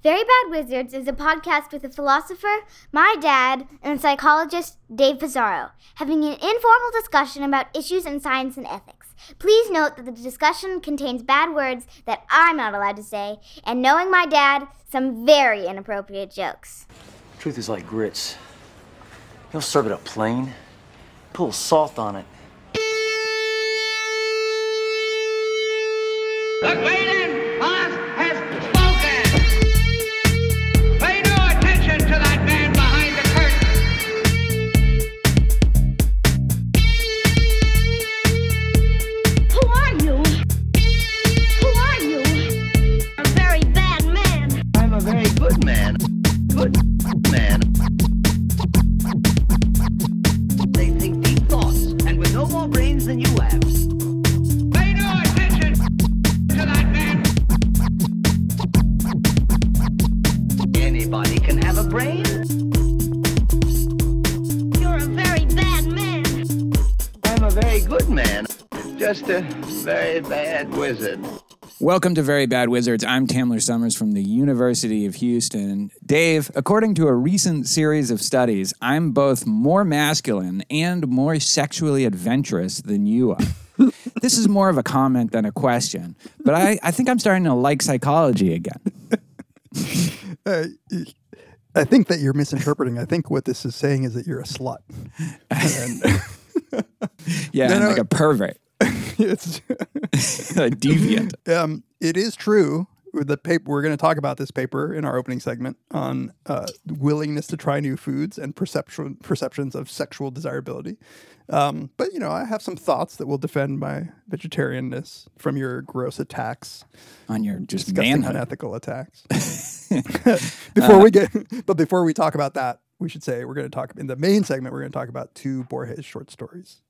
Very Bad Wizards is a podcast with a philosopher, my dad, and psychologist, Dave Pizarro, having an informal discussion about issues in science and ethics. Please note that the discussion contains bad words that I'm not allowed to say, and knowing my dad, some very inappropriate jokes. Truth is like grits. You don't serve it up plain. Put a little salt on it. The very bad wizard. Welcome to Very Bad Wizards. I'm Tamler Sommers from the University of Houston. Dave, according to a recent series of studies, I'm both more masculine and more sexually adventurous than you are. this is more of a comment than a question, but I, I think I'm starting to like psychology again. Uh, I think that you're misinterpreting. I think what this is saying is that you're a slut. And Yeah, No, no. like a pervert, it's, a deviant. um, it is true. The paper we're going to talk about this paper in our opening segment on uh, willingness to try new foods and perception perceptions of sexual desirability. Um, but you know, I have some thoughts that will defend my vegetarianness from your gross attacks, On your just disgusting, manhood. unethical attacks. before we get, but before we talk about that, we should say we're going to talk in the main segment. We're going to talk about two Borges short stories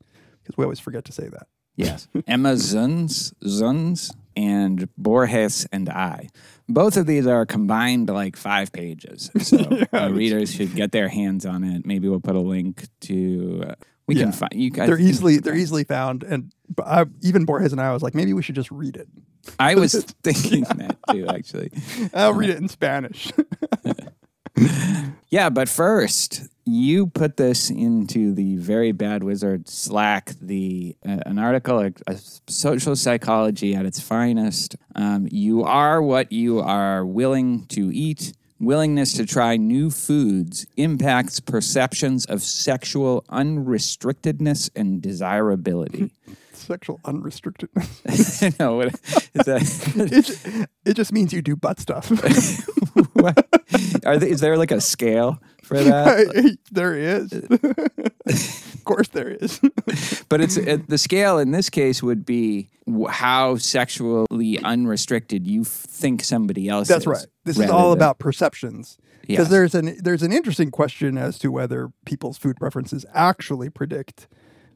because we always forget to say that. Yes. Emma Zunz, Zunz and Borges and I. Both of these are combined like five pages. So uh, readers should get their hands on it. Maybe we'll put a link to. Uh, we Yeah. can find you guys. they're easily they're easily found, and I, even Borges and I was like, maybe we should just read it. I was thinking that too, actually. I'll read it in Spanish. Yeah, but first, you put this into the very bad wizard Slack, the uh, an article, like a social psychology at its finest. Um, you are what you are willing to eat. Willingness to try new foods impacts perceptions of sexual unrestrictedness and desirability. Sexual unrestrictedness. I know what is that? it, it just means you do butt stuff. what? Are they, is there like a scale for that? there is. Uh, of course, there is. But it's it, the scale in this case would be how sexually unrestricted you think somebody else That's is. right. This is all than- about perceptions. Because Yes. there's an there's an interesting question as to whether people's food preferences actually predict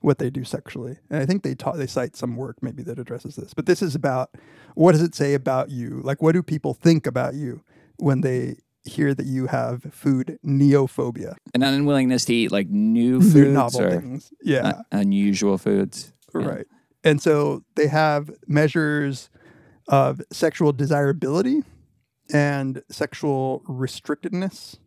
what they do sexually. And I think they taught they cite some work maybe that addresses this. But this is about what does it say about you? Like what do people think about you when they hear that you have food neophobia? an unwillingness to eat like new New foods novel or things. Yeah. un- unusual foods. Yeah. Right. And so they have measures of sexual desirability and sexual restrictedness.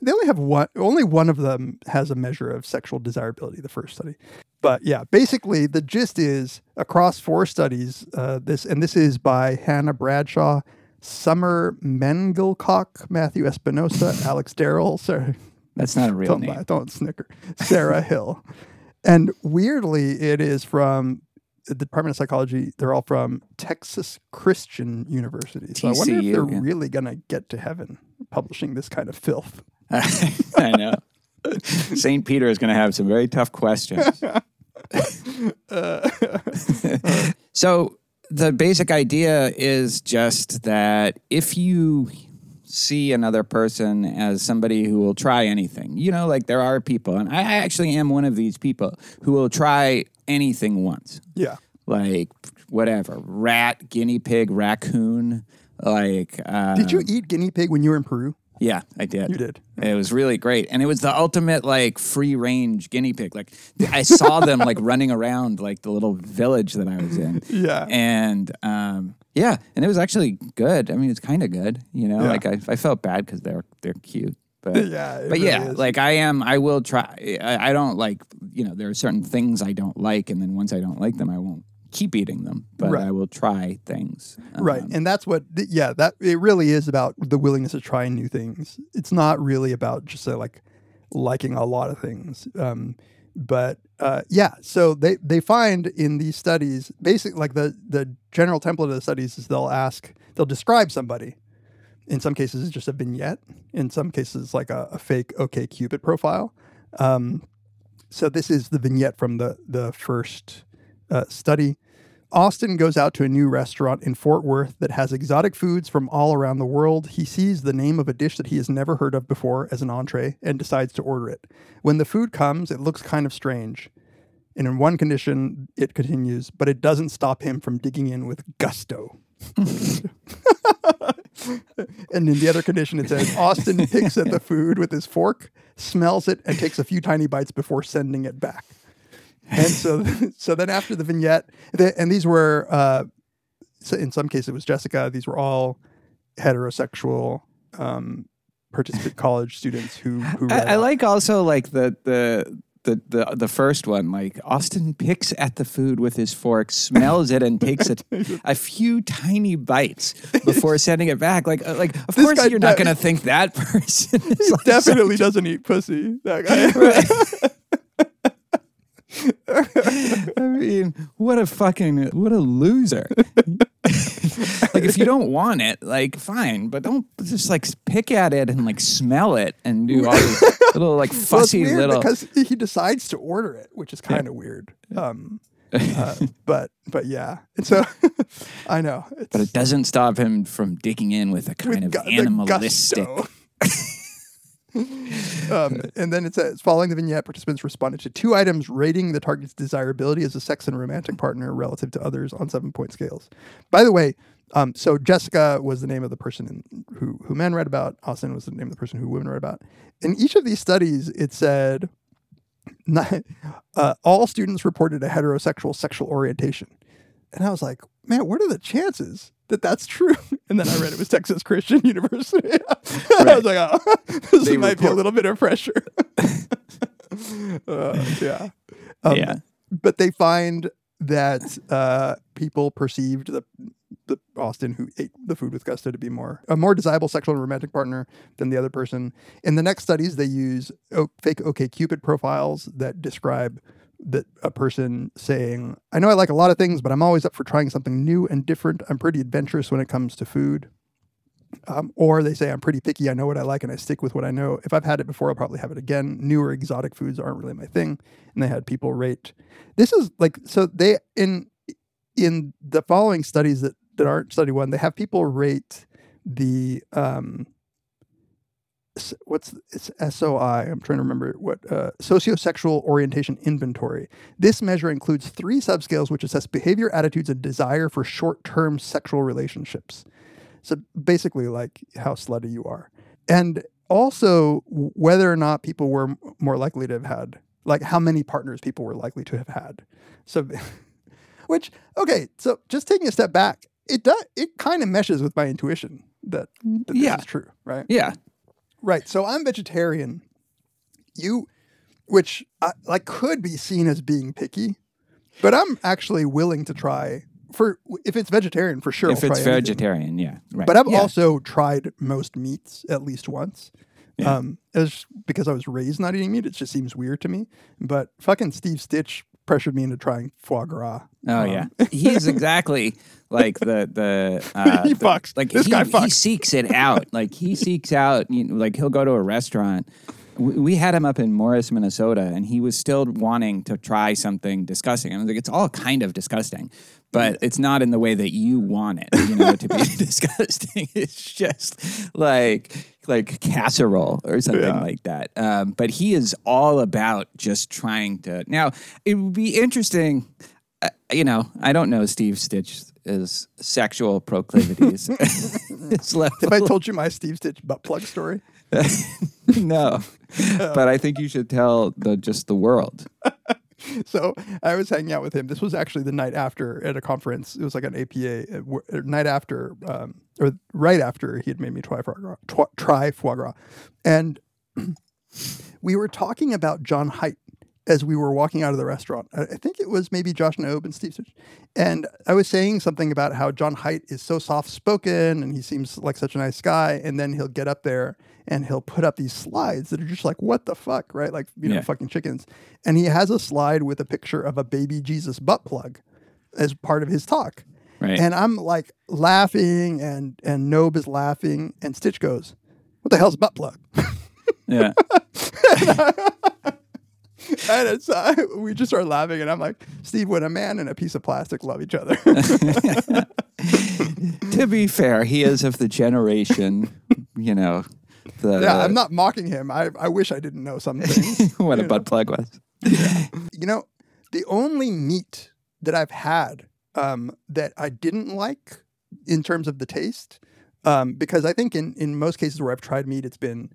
They only have one, only one of them has a measure of sexual desirability, the first study. But yeah, basically the gist is across four studies, uh, this, and this is by Hannah Bradshaw, Summer Mengelkoch, Matthew Espinosa, Alex Darrell, Sarah, That's not a real don't, name. don't snicker. Sarah Hill. And weirdly, it is from the Department of Psychology. They're all from Texas Christian University. So I wonder if TCU, they're yeah. really going to get to heaven publishing this kind of filth. I know. St. Peter is going to have some very tough questions. Uh, uh. so, the basic idea is just that if you see another person as somebody who will try anything, you know, like there are people, and I actually am one of these people who will try anything once Yeah. like whatever rat, guinea pig, raccoon. Like, uh, Did you eat guinea pig when you were in Peru? Yeah, I did. You did. It was really great, and it was the ultimate like free range guinea pig. Like I saw them like running around like the little village that I was in. Yeah. and um, Yeah, and it was actually good. I mean, it's kind of good. You know, Yeah. like I, I felt bad because they're they're cute. But Yeah, but yeah, is. like I am. I will try. I, I don't like. You know, there are certain things I don't like, and then once I don't like them, I won't keep eating them. But Right. I will try things. right Um, and that's what yeah that it really is about the willingness to try new things it's not really about just uh, like liking a lot of things um but uh yeah so they they find in these studies basically like the the general template of the studies is they'll ask they'll describe somebody in some cases it's just a vignette in some cases like a, a fake okay cupid profile um so this is the vignette from the the first uh, study Austin goes out to a new restaurant in Fort Worth that has exotic foods from all around the world. He sees the name of a dish that he has never heard of before as an entree and decides to order it. When the food comes, it looks kind of strange. And in one condition, it continues, but it doesn't stop him from digging in with gusto. and in the other condition, it says Austin picks at the food with his fork, smells it, and takes a few tiny bites before sending it back. And so, so then after the vignette, the, and these were, uh, so in some cases it was Jessica. These were all heterosexual um, participant college students who who I, I like also like the the. The, the the first one, like Austin picks at the food with his fork, smells it, and takes a, a few tiny bites before sending it back. Like, uh, like of This course you're not going to think that person. is He like definitely doesn't eat pussy. That guy. I mean, what a fucking what a loser. like if you don't want it, like fine, but don't just like pick at it and like smell it and do all these little like well, fussy weird little. because he decides to order it, which is kind of weird. Um, uh, but but yeah, and so I know. It's, but it doesn't stop him from digging in with a with kind of gu- the animalistic. um, and then it says, following the vignette, participants responded to two items rating the target's desirability as a sex and romantic partner relative to others on seven point scales. By the way, um, so Jessica was the name of the person in, who who men read about. Austin was the name of the person who women read about. In each of these studies, it said uh, all students reported a heterosexual sexual orientation. And I was like, man, what are the chances that that's true? And then I read it was Texas Christian University. I was like, oh, this They might be a little bit of pressure. uh, yeah. Um, Yeah. But they find that uh, people perceived the the Austin who ate the food with gusto to be more a more desirable sexual and romantic partner than the other person. In the next studies, they use o- fake OK Cupid profiles that describe that a person saying, "I know I like a lot of things, but I'm always up for trying something new and different. I'm pretty adventurous when it comes to food." Um, or they say, I'm pretty picky. I know what I like and I stick with what I know. If I've had it before, I'll probably have it again. Newer exotic foods aren't really my thing. And they had people rate. This is like, so they, in, in the following studies that, that aren't study one, they have people rate the, um, what's it's SOI. I'm trying to remember what uh, sociosexual orientation inventory. This measure includes three subscales which assess behavior, attitudes, and desire for short-term sexual relationships. So basically, like how slutty you are, and also whether or not people were more likely to have had, like how many partners people were likely to have had. So, which okay, so just taking a step back, it does it kind of meshes with my intuition that, that Yeah. this is true, right? Yeah. Right. So I'm vegetarian. You, which I, like could be seen as being picky, but I'm actually willing to try for if it's vegetarian for sure. if I'll it's try anything. vegetarian, yeah. Right. But I've yeah. also tried most meats at least once. Yeah. Um, it's because I was raised not eating meat. It just seems weird to me. But fucking Steve Stich pressured me into trying foie gras. Oh Um, yeah, he's exactly like the the uh, He the- fucks. Like This he, guy he seeks it out. Like he seeks out. You know, like he'll go to a restaurant. We we had him up in Morris, Minnesota, and he was still wanting to try something disgusting. I was like, it's all kind of disgusting, but it's not in the way that you want it. You know, to be disgusting. It's just like like casserole or something Yeah. like that. Um, but he is all about just trying to. Now it would be interesting uh, you know, I don't know Steve Stich's sexual proclivities. If I told you my Steve Stich butt plug story, no, but I think you should tell the just the world. so I was hanging out with him. This was actually the night after at a conference. It was like an APA uh, uh, night after, um, or right after he had made me try foie gras, try foie gras, and we were talking about Jon Haidt as we were walking out of the restaurant. I I think it was maybe Josh Knobe and Steve Stich. And I was saying something about how Jon Haidt is so soft spoken and he seems like such a nice guy. And then he'll get up there and he'll put up these slides that are just like, what the fuck, right? Like, you know, Yeah. fucking chickens. And he has a slide with a picture of a baby Jesus butt plug as part of his talk. Right. And I'm like laughing and and Knobe is laughing and Stich goes, What the hell's a butt plug? yeah. and it's, uh, we just start laughing, and I'm like, Steve, would a man and a piece of plastic love each other, to be fair, he is of the generation, you know, the yeah, I'm not mocking him. I, I wish I didn't know something. what a you butt plug was. you know, the only meat that I've had um, that I didn't like in terms of the taste, um, because I think in, in most cases where I've tried meat, it's been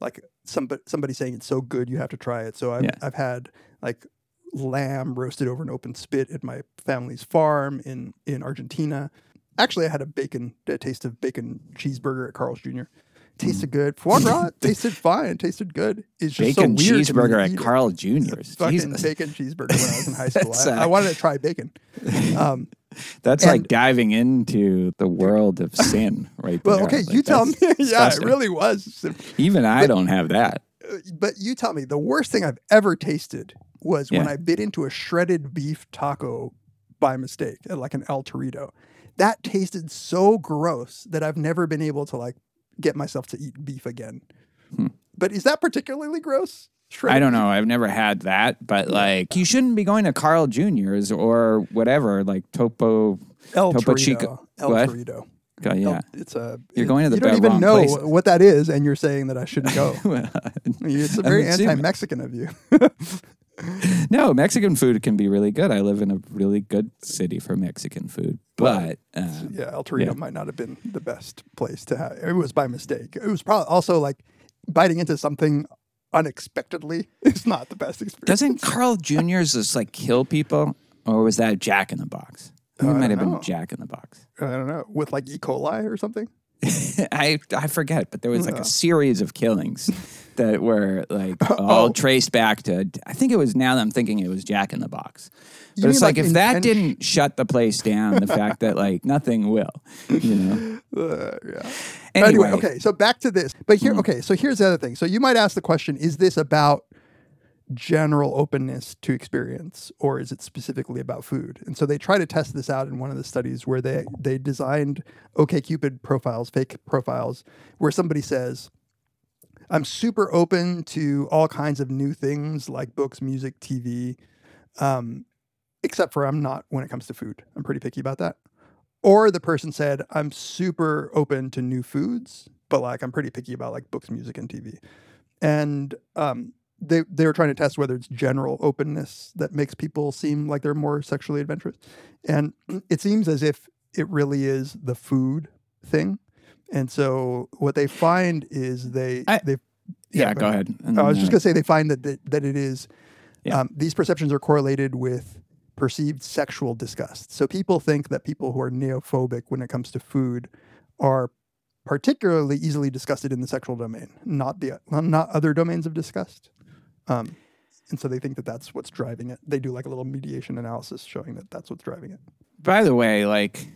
like somebody somebody saying it's so good you have to try it. So I've Yeah. I've had like lamb roasted over an open spit at my family's farm in in Argentina. Actually, I had a bacon a taste of bacon cheeseburger at Carl's Jr. Tasted good. Foie gras tasted fine. Tasted good. It's just Bacon so weird cheeseburger at Carl Jr.'s. fucking Jesus. bacon cheeseburger when I was in high school. I, I uh, wanted to try bacon. Um, That's And- like diving into the world of sin, right well, there. okay, Like, you tell me. yeah, it really was. Even I don't have that. But you tell me, the worst thing I've ever tasted was when I bit into a shredded beef taco by mistake like an El Torito. That tasted so gross that I've never been able to like get myself to eat beef again. But is that particularly gross? Shredded Hmm. I don't know. I've never had that, but like you shouldn't be going to Carl Jr.'s or whatever, like Topo. El Topo Torito. Chico. El What? Torito. Oh, yeah. El- it's a. You're going to the You don't even know places. what that is, and you're saying that I shouldn't go. Well, It's very anti-Mexican of you. no, Mexican food can be really good. I live in a really good city for Mexican food, but uh, yeah, El Torito Yeah. might not have been the best place to have. It was by mistake. It was probably also like biting into something unexpectedly is not the best experience. doesn't Carl Jr.'s just like kill people, or was that Jack in the Box? I think Uh, it might have don't been. Jack in the Box. I don't know with like E. coli or something. I I forget, but there was like Yeah. a series of killings that were like all Oh. traced back to. I think it was now that I'm thinking it was Jack in the Box. But You it's mean, like, like, if that inten- didn't shut the place down, the fact that like nothing will, you know. Uh, yeah. Anyway, okay. So back to this. But here, okay. So here's the other thing. So you might ask the question: Is this about general openness to experience, or is it specifically about food? And so they try to test this out in one of the studies where they they designed OKCupid profiles, fake profiles, where somebody says. I'm super open to all kinds of new things like books, music, TV, um, except for I'm not when it comes to food. I'm pretty picky about that. Or the person said, I'm super open to new foods, but like I'm pretty picky about like books, music, and TV. And um, they they were trying to test whether it's general openness that makes people seem like they're more sexually adventurous. And it seems as if it really is the food thing. And so what they find is they I- they yeah, go ahead. I was just gonna say they find that that, that it is Yeah. um, these perceptions are correlated with perceived sexual disgust. So people think that people who are neophobic when it comes to food are particularly easily disgusted in the sexual domain, not the not other domains of disgust. Um, and so they think that that's what's driving it. They do like a little mediation analysis showing that that's what's driving it. By the way, like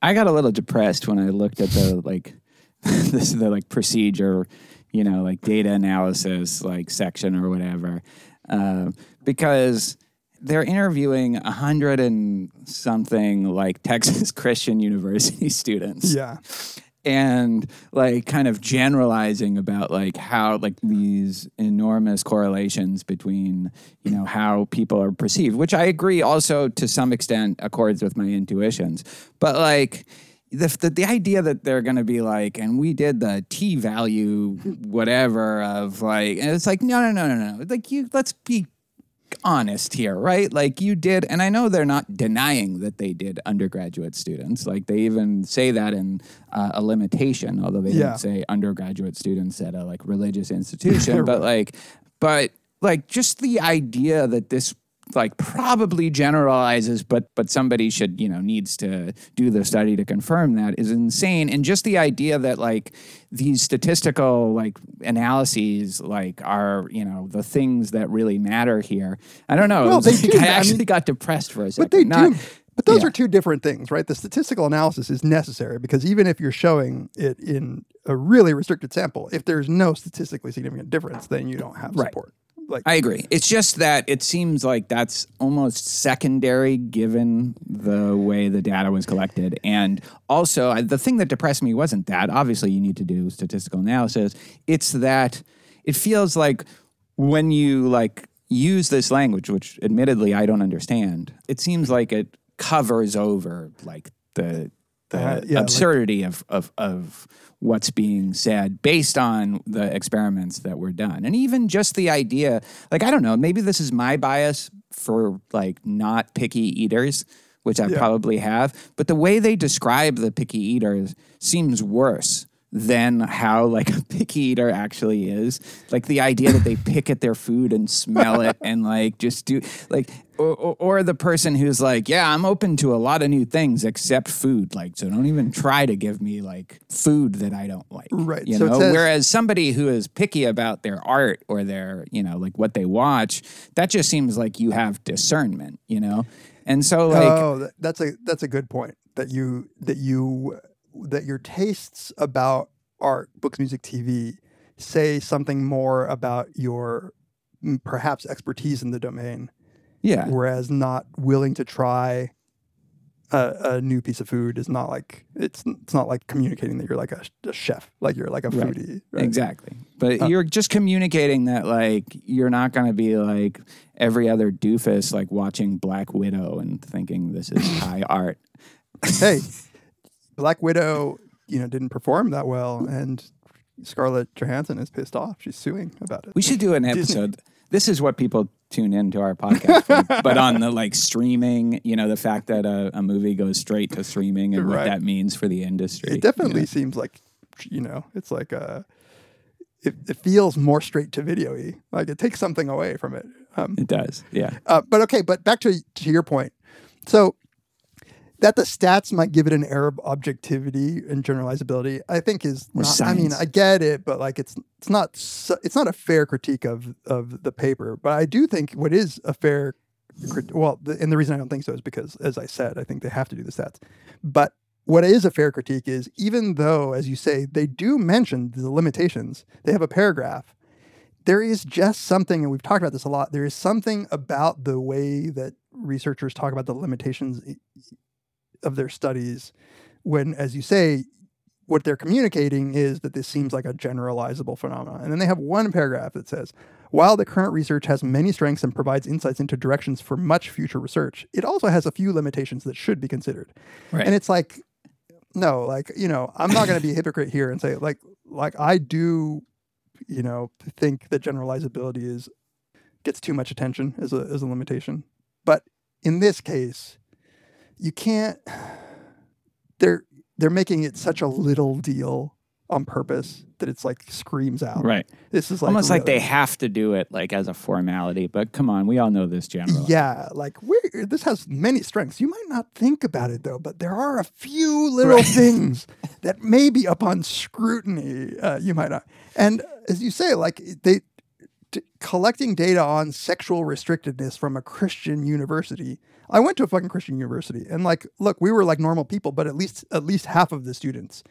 I got a little depressed when I looked at the like this the like procedure, you know, like data analysis like section or whatever, uh, because they're interviewing a hundred and something like Texas Christian University students. Yeah, and like kind of generalizing about like how like these enormous correlations between you know how people are perceived which i agree also to some extent accords with my intuitions. But like the, the, the idea that they're going to be like and we did the t value whatever of like and it's like no no no no no. Like you let's be honest here, right? Like you did, and I know they're not denying that they did undergraduate students. Like they even say that in uh, a limitation, although they Yeah. didn't say undergraduate students at a like religious institution. But like, but like just the idea that this like probably generalizes, but but somebody should you know needs to do the study to confirm that is insane. And just the idea that like these statistical like analyses like are you know the things that really matter here. I don't know. Well, they like, do. I I actually mean- got depressed for a second. But they Not- do. But those yeah. are two different things, right? The statistical analysis is necessary because even if you're showing it in a really restricted sample, if there's no statistically significant difference, then you don't have Right. support. Like I agree. It's just that it seems like that's almost secondary given the way the data was collected. And also, I- the thing that depressed me wasn't that. Obviously, you need to do statistical analysis. It's that it feels like when you like use this language, which admittedly I don't understand, it seems like it covers over like the the Uh, yeah, like- absurdity of, of of what's being said based on the experiments that were done. And even just the idea like i don't know maybe this is my bias for like not picky eaters which i probably have but the way they describe the picky eaters seems worse than how like a picky eater actually is. Like the idea that they pick at their food and smell it and like just do like or, or, or the person who's like yeah i'm open to a lot of new things except food. Like so don't even try to give me like food that i don't like Right, you so know? says- whereas somebody who is picky about their art or their you know like what they watch that just seems like you have discernment you know? And so like oh, that's a that's a good point. That you that you that your tastes about art, books, music, TV say something more about your mm, perhaps expertise in the domain, yeah whereas not willing to try a, a new piece of food is not like it's it's not like communicating that you're like a, a chef, like you're like a Right. foodie. Right? Exactly. But you're just communicating that like you're not going to be like every other doofus like watching Black Widow and thinking this is high art. hey, Black Widow, you know, didn't perform that well, and Scarlett Johansson is pissed off. She's suing about it. We should do an Disney. episode. This is what people tune into our podcast for, but on the like streaming, you know, the fact that a, a movie goes straight to streaming and what that means for the industry. It definitely know? seems like, you know, it's like uh It, it feels more straight to video y. Like it takes something away from it. Um, It does. Yeah. Uh, but okay, but back to to your point. So that the stats might give it an air of objectivity and generalizability, I think is not. I mean. I get it, but like it's it's not it's not a fair critique of of the paper. But I do think what is a fair, well, the, and the reason I don't think so is because, as I said, I think they have to do the stats. But what is a fair critique is even though, as you say, they do mention the limitations, they have a paragraph there is just something, and we've talked about this a lot. There is something about the way that researchers talk about the limitations of their studies when, as you say, what they're communicating is that this seems like a generalizable phenomenon. And then they have one paragraph that says, while the current research has many strengths and provides insights into directions for much future research, it also has a few limitations that should be considered. Right. And it's like, no, like, you know, I'm not going to be a hypocrite here and say, like, like I do you know, think that generalizability is gets too much attention as a as a limitation. But in this case, you can't they're they're making it such a little deal on purpose that it's like screams out. Right. This is like Almost like they have to do it like as a formality, but come on, we all know this general. Yeah, like we this has many strengths. You might not think about it though, but there are a few little things that maybe upon scrutiny uh, you might not. And as you say, like they t- collecting data on sexual restrictedness from a Christian university. I went to a fucking Christian university, and like, look, we were like normal people, but at least at least half of the students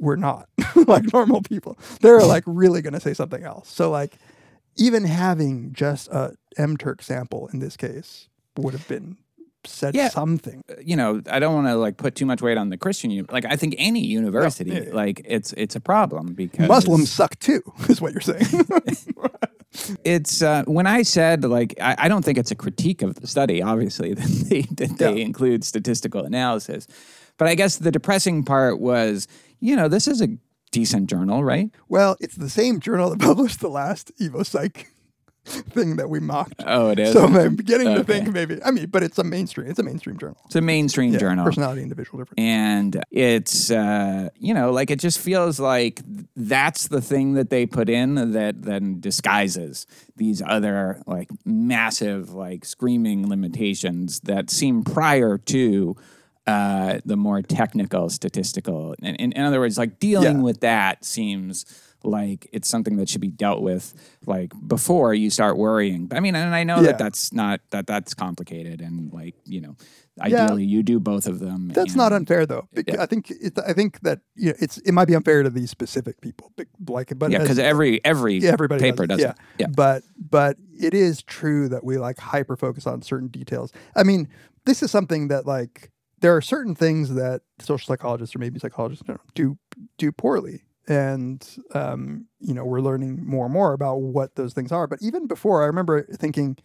were not like normal people. They're like really going to say something else. So like even having just a MTurk sample in this case would have been said Yeah. something. you know, I don't want to like put too much weight on the Christian. uni- Like, I think any university, yeah, yeah. like, it's it's a problem because Muslims suck too, is what you're saying. It's uh, when I said like I, I don't think it's a critique of the study. Obviously, that they that they include statistical analysis, but I guess the depressing part was, you know, this is a decent journal, right? well, it's the same journal that published the last Evo Psych thing that we mocked. Oh, it is. So I'm beginning to think maybe. I mean, but it's a mainstream. It's a mainstream journal. It's a mainstream Yeah, journal. Personality, individual difference. and it's uh, you know like it just feels like that's the thing that they put in that then disguises these other like massive like screaming limitations that seem prior to uh, the more technical statistical in, in, in other words like dealing Yeah. with that seems like it's something that should be dealt with like before you start worrying i mean and i know Yeah. that that's not that that's complicated and like you know ideally you do both of them That's not unfair though. Yeah. I think it, I think that you know, it's it might be unfair to these specific people, like but yeah because every every yeah, everybody paper does, does, it. yeah But but it is true that we like hyper focus on certain details. I mean, this is something that like there are certain things that social psychologists or maybe psychologists do do poorly. And um, you know, we're learning more and more about what those things are. But even before, I remember thinking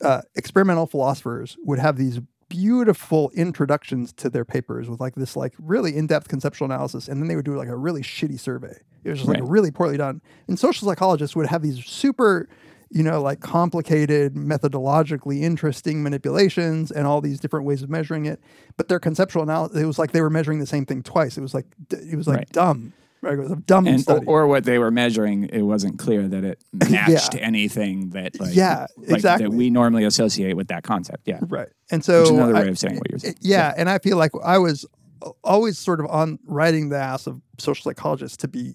uh, experimental philosophers would have these beautiful introductions to their papers with like this like really in-depth conceptual analysis and then they would do like a really shitty survey it was just like Right. really poorly done and social psychologists would have these super you know like complicated methodologically interesting manipulations and all these different ways of measuring it but their conceptual analysis it was like they were measuring the same thing twice it was like d- it was like Right. dumb right it was a dumb and or, study or what they were measuring it wasn't clear that it matched anything that like Yeah, like, exactly. that we normally associate with that concept yeah Right. And so Which is another I- way of saying what you're saying. Yeah, and I feel like I was always sort of on riding the ass of social psychologists to be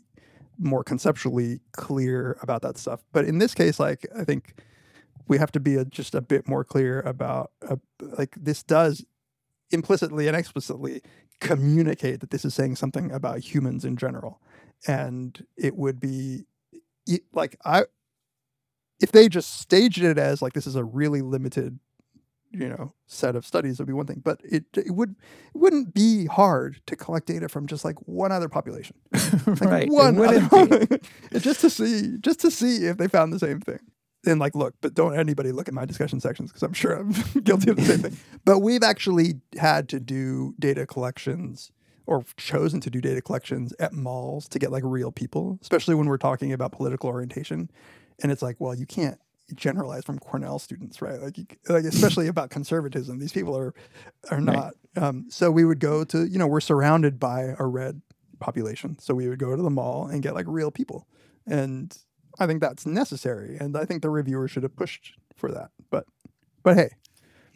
more conceptually clear about that stuff. But in this case, like I think we have to be a, just a bit more clear about uh, like this does implicitly and explicitly communicate that this is saying something about humans in general, and it would be it- like I if they just staged it as like this is a really limited you know set of studies it would be one thing. But it it would it wouldn't be hard to collect data from just like one other population. Like right. One wouldn't other, just to see just to see if they found the same thing and like look but don't anybody look at my discussion sections because i'm sure i'm guilty of the same thing. But we've actually had to do data collections or chosen to do data collections at malls to get like real people especially when we're talking about political orientation. And it's like well you can't generalize from Cornell students, right? Like, you, like especially about conservatism, these people are are not. Um, so we would go to, you know, we're surrounded by a red population, so we would go to the mall and get like real people, and I think that's necessary, and I think the reviewer should have pushed for that. But, but hey,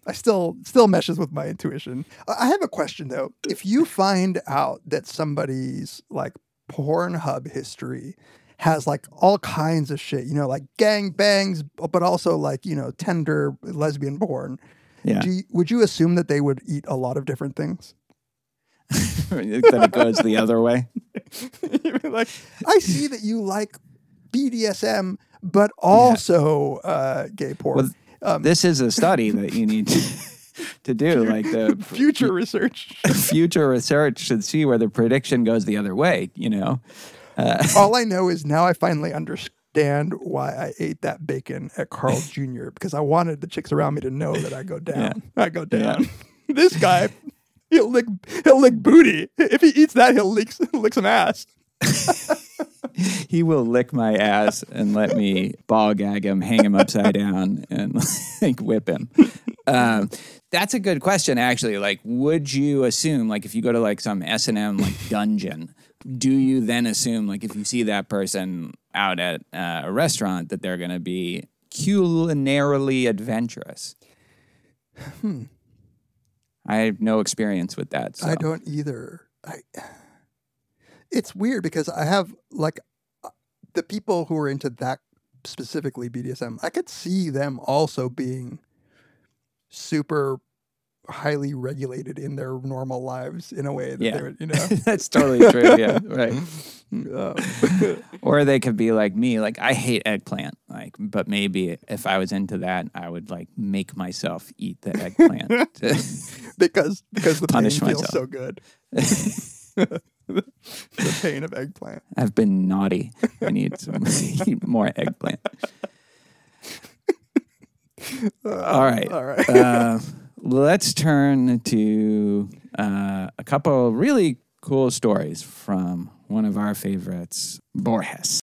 I still still meshes with my intuition. I have a question though. If you find out that somebody's like Pornhub history has like all kinds of shit, you know, like gang bangs, but also like, you know, tender lesbian porn. yeah Do you, would you assume that they would eat a lot of different things? that it goes the other way like, I see that you like BDSM, but also uh, gay porn. Well, this is a study that you need to, to do like the Future research. future research should see where the prediction goes the other way you know All I know is now I finally understand why I ate that bacon at Carl's Jr. because I wanted the chicks around me to know that I go down. I go down. this guy, he'll lick, he'll lick booty. If he eats that, he'll lick, lick some ass. He will lick my ass and let me ball gag him, hang him upside down, and like whip him. Um, that's a good question, actually. Like, would you assume, like, if you go to like some S and M like dungeon, do you then assume, like, if you see that person out at uh, a restaurant, that they're going to be culinarily adventurous? Hmm. I have no experience with that. So. I don't either. I. It's weird because I have like the people who are into that specifically BDSM. I could see them also being super highly regulated in their normal lives in a way that Yeah. they would, you know. That's totally true. Yeah, right. Um, Or they could be like me, like I hate eggplant. Like, but maybe if I was into that, I would like make myself eat the eggplant. because because the pain Punish feels myself. so good. the pain of eggplant. I've been naughty. I need some more eggplant. All right. All right. Uh, let's turn to uh, a couple really cool stories from one of our favorites, Borges.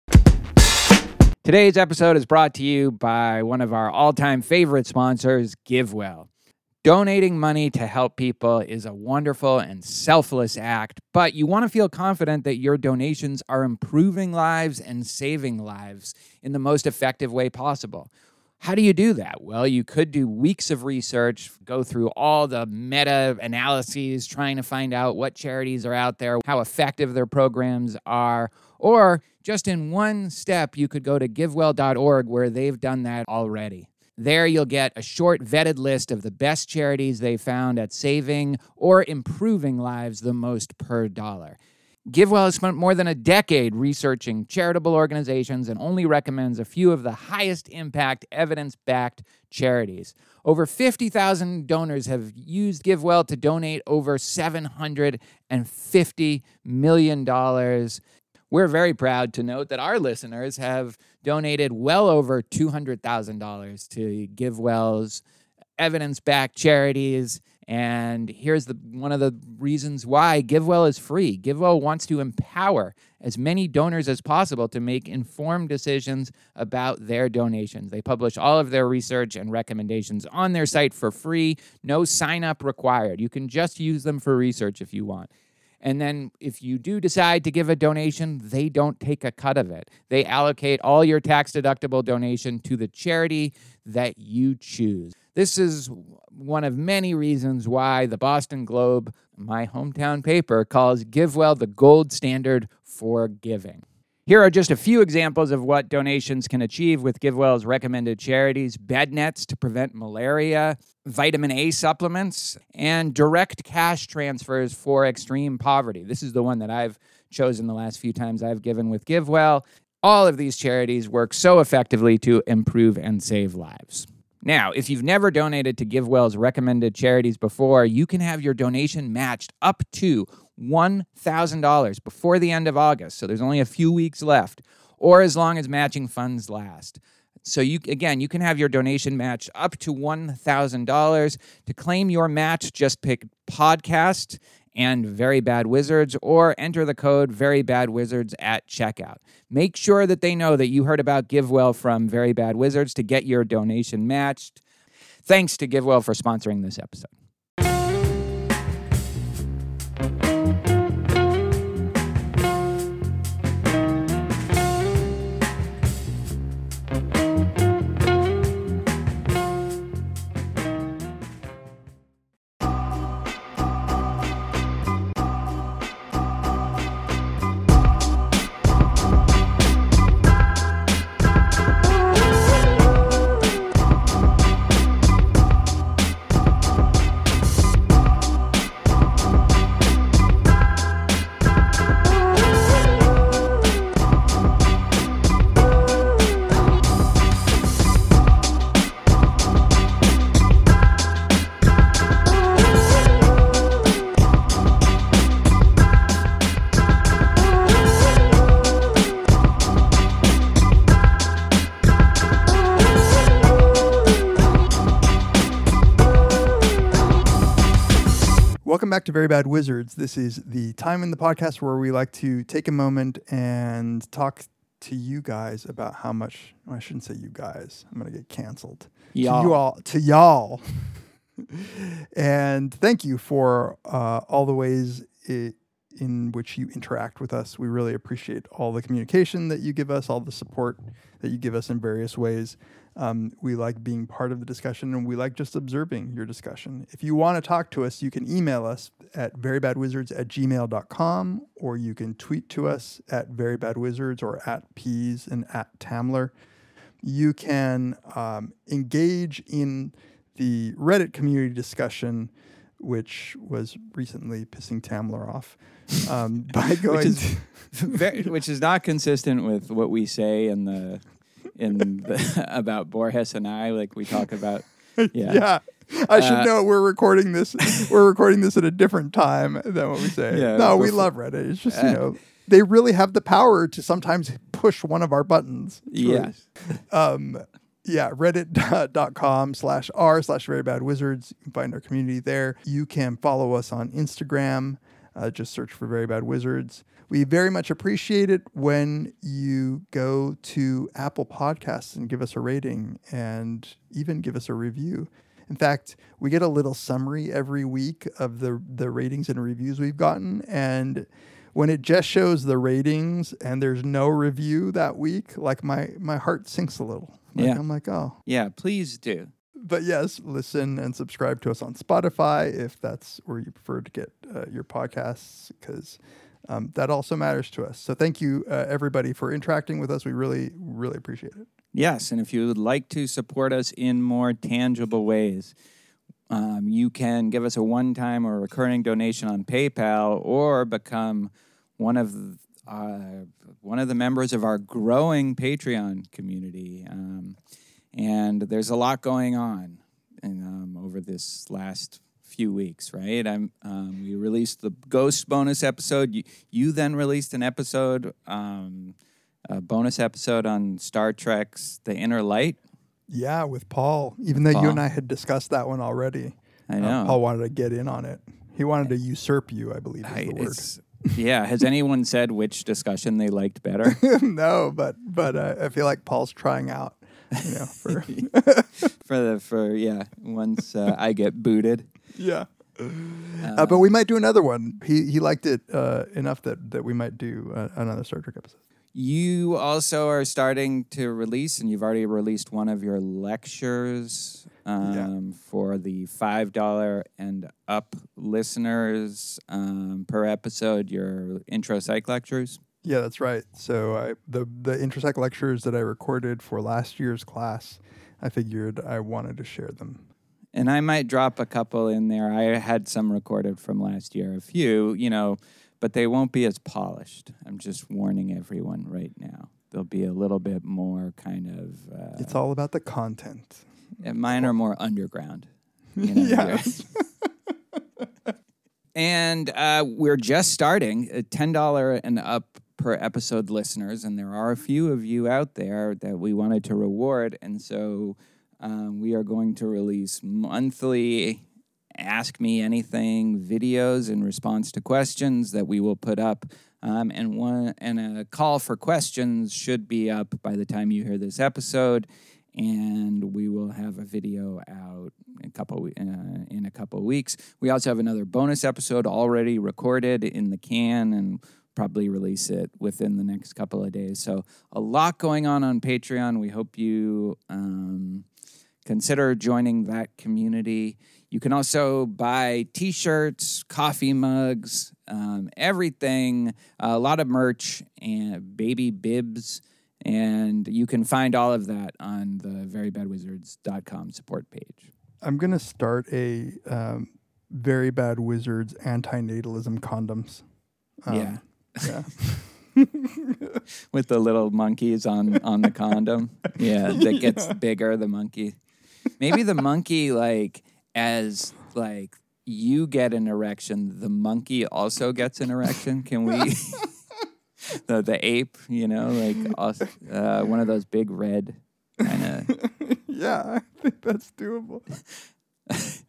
Today's episode is brought to you by one of our all time favorite sponsors, GiveWell. Donating money to help people is a wonderful and selfless act, but you want to feel confident that your donations are improving lives and saving lives in the most effective way possible. How do you do that? Well, you could do weeks of research, go through all the meta analyses, trying to find out what charities are out there, how effective their programs are, or just in one step, you could go to givewell.org where they've done that already. There, you'll get a short vetted list of the best charities they found at saving or improving lives the most per dollar. GiveWell has spent more than a decade researching charitable organizations and only recommends a few of the highest impact, evidence backed charities. Over 50,000 donors have used GiveWell to donate over $750 million. We're very proud to note that our listeners have donated well over $200,000 to GiveWell's evidence backed charities. And here's the one of the reasons why GiveWell is free. GiveWell wants to empower as many donors as possible to make informed decisions about their donations. They publish all of their research and recommendations on their site for free, no sign up required. You can just use them for research if you want. And then if you do decide to give a donation, they don't take a cut of it. They allocate all your tax deductible donation to the charity that you choose. This is one of many reasons why the Boston Globe, my hometown paper, calls GiveWell the gold standard for giving. Here are just a few examples of what donations can achieve with GiveWell's recommended charities bed nets to prevent malaria, vitamin A supplements, and direct cash transfers for extreme poverty. This is the one that I've chosen the last few times I've given with GiveWell. All of these charities work so effectively to improve and save lives. Now, if you've never donated to GiveWell's recommended charities before, you can have your donation matched up to $1,000 before the end of August. So there's only a few weeks left, or as long as matching funds last. So you again, you can have your donation matched up to $1,000. To claim your match, just pick podcast and Very Bad Wizards or enter the code Very Bad Wizards at checkout. Make sure that they know that you heard about GiveWell from Very Bad Wizards to get your donation matched. Thanks to GiveWell for sponsoring this episode. Very Bad Wizards. This is the time in the podcast where we like to take a moment and talk to you guys about how much. oh, I shouldn't say you guys. I'm gonna get canceled. To Y'all. you all. To y'all. and thank you for uh, all the ways i in which you interact with us. We really appreciate all the communication that you give us, all the support that you give us in various ways. Um, we like being part of the discussion and we like just observing your discussion. If you want to talk to us, you can email us at verybadwizards at gmail.com or you can tweet to us at verybadwizards or at peas and at Tamler. You can um, engage in the Reddit community discussion, which was recently pissing Tamler off um, by going which is very, which is not consistent with what we say in the in the, about Borges and I. Like we talk about, yeah, yeah. I should Uh, know we're recording this. we're recording this at a different time than what we say. Yeah, no, we love Reddit. It's just you Uh, know they really have the power to sometimes push one of our buttons. Yeah. um, yeah, reddit.com slash r slash very bad wizards. You can find our community there. You can follow us on Instagram. Uh, just search for very bad wizards. We very much appreciate it when you go to Apple Podcasts and give us a rating and even give us a review. In fact, we get a little summary every week of the the ratings and reviews we've gotten and when it just shows the ratings and there's no review that week, like my my heart sinks a little. Like, Yeah. I'm like, "Oh, Yeah, please do. but yes, listen and subscribe to us on Spotify if that's where you prefer to get uh, your podcasts, because um, that also matters to us. So thank you, uh, everybody, for interacting with us. We really, really appreciate it. Yes, and if you would like to support us in more tangible ways, um, you can give us a one-time or recurring donation on PayPal, or become one of uh, one of the members of our growing Patreon community. Um, and there's a lot going on, and um, over this last few weeks, right? I'm um, we released the Ghost bonus episode. You, you then released an episode. Um, a bonus episode on Star Trek's The Inner Light. Yeah, with Paul, even though you and I had discussed that one already. I uh, know. Paul wanted to get in on it. He wanted to usurp you, I believe is I- the word. yeah. Has anyone said which discussion they liked better? no, but but uh, I feel like Paul's trying out. You know, for for the for yeah. Once uh, I get booted. Yeah. Uh, but we might do another one. He he liked it uh, enough that that we might do uh, another Star Trek episode. You also are starting to release, and you've already released one of your lectures um, for the five dollar and up listeners um, per episode. Your intro psych lectures. Yeah, that's right. So I the the intro psych lectures that I recorded for last year's class, I figured I wanted to share them. And I might drop a couple in there. I had some recorded from last year, a few, you know, but they won't be as polished. I'm just warning everyone right now. They'll be a little bit more kind of. Uh, It's all about the content. and mine are more underground. You know, Yeah. and uh, we're just starting at ten dollar and up per episode listeners, and there are a few of you out there that we wanted to reward, and so um, we are going to release monthly ask me anything videos in response to questions that we will put up. Um, and one and a call for questions should be up by the time you hear this episode. And we will have a video out in a couple uh, in a couple weeks. We also have another bonus episode already recorded in the can and probably release it within the next couple of days. So a lot going on on patreon. We hope you um, consider joining that community. You can also buy t shirts, coffee mugs, um, everything, a lot of merch, and baby bibs. And you can find all of that on the verybadwizards.com support page. I'm gonna start a um, very bad wizards anti-natalism condoms. Um, yeah. Yeah. With the little monkeys on, on the condom. Yeah, that gets bigger, the monkey. Maybe the monkey, like, as like you get an erection, the monkey also gets an erection. Can we? the the ape, you know, like us- uh, one of those big red kind of. yeah, I think that's doable.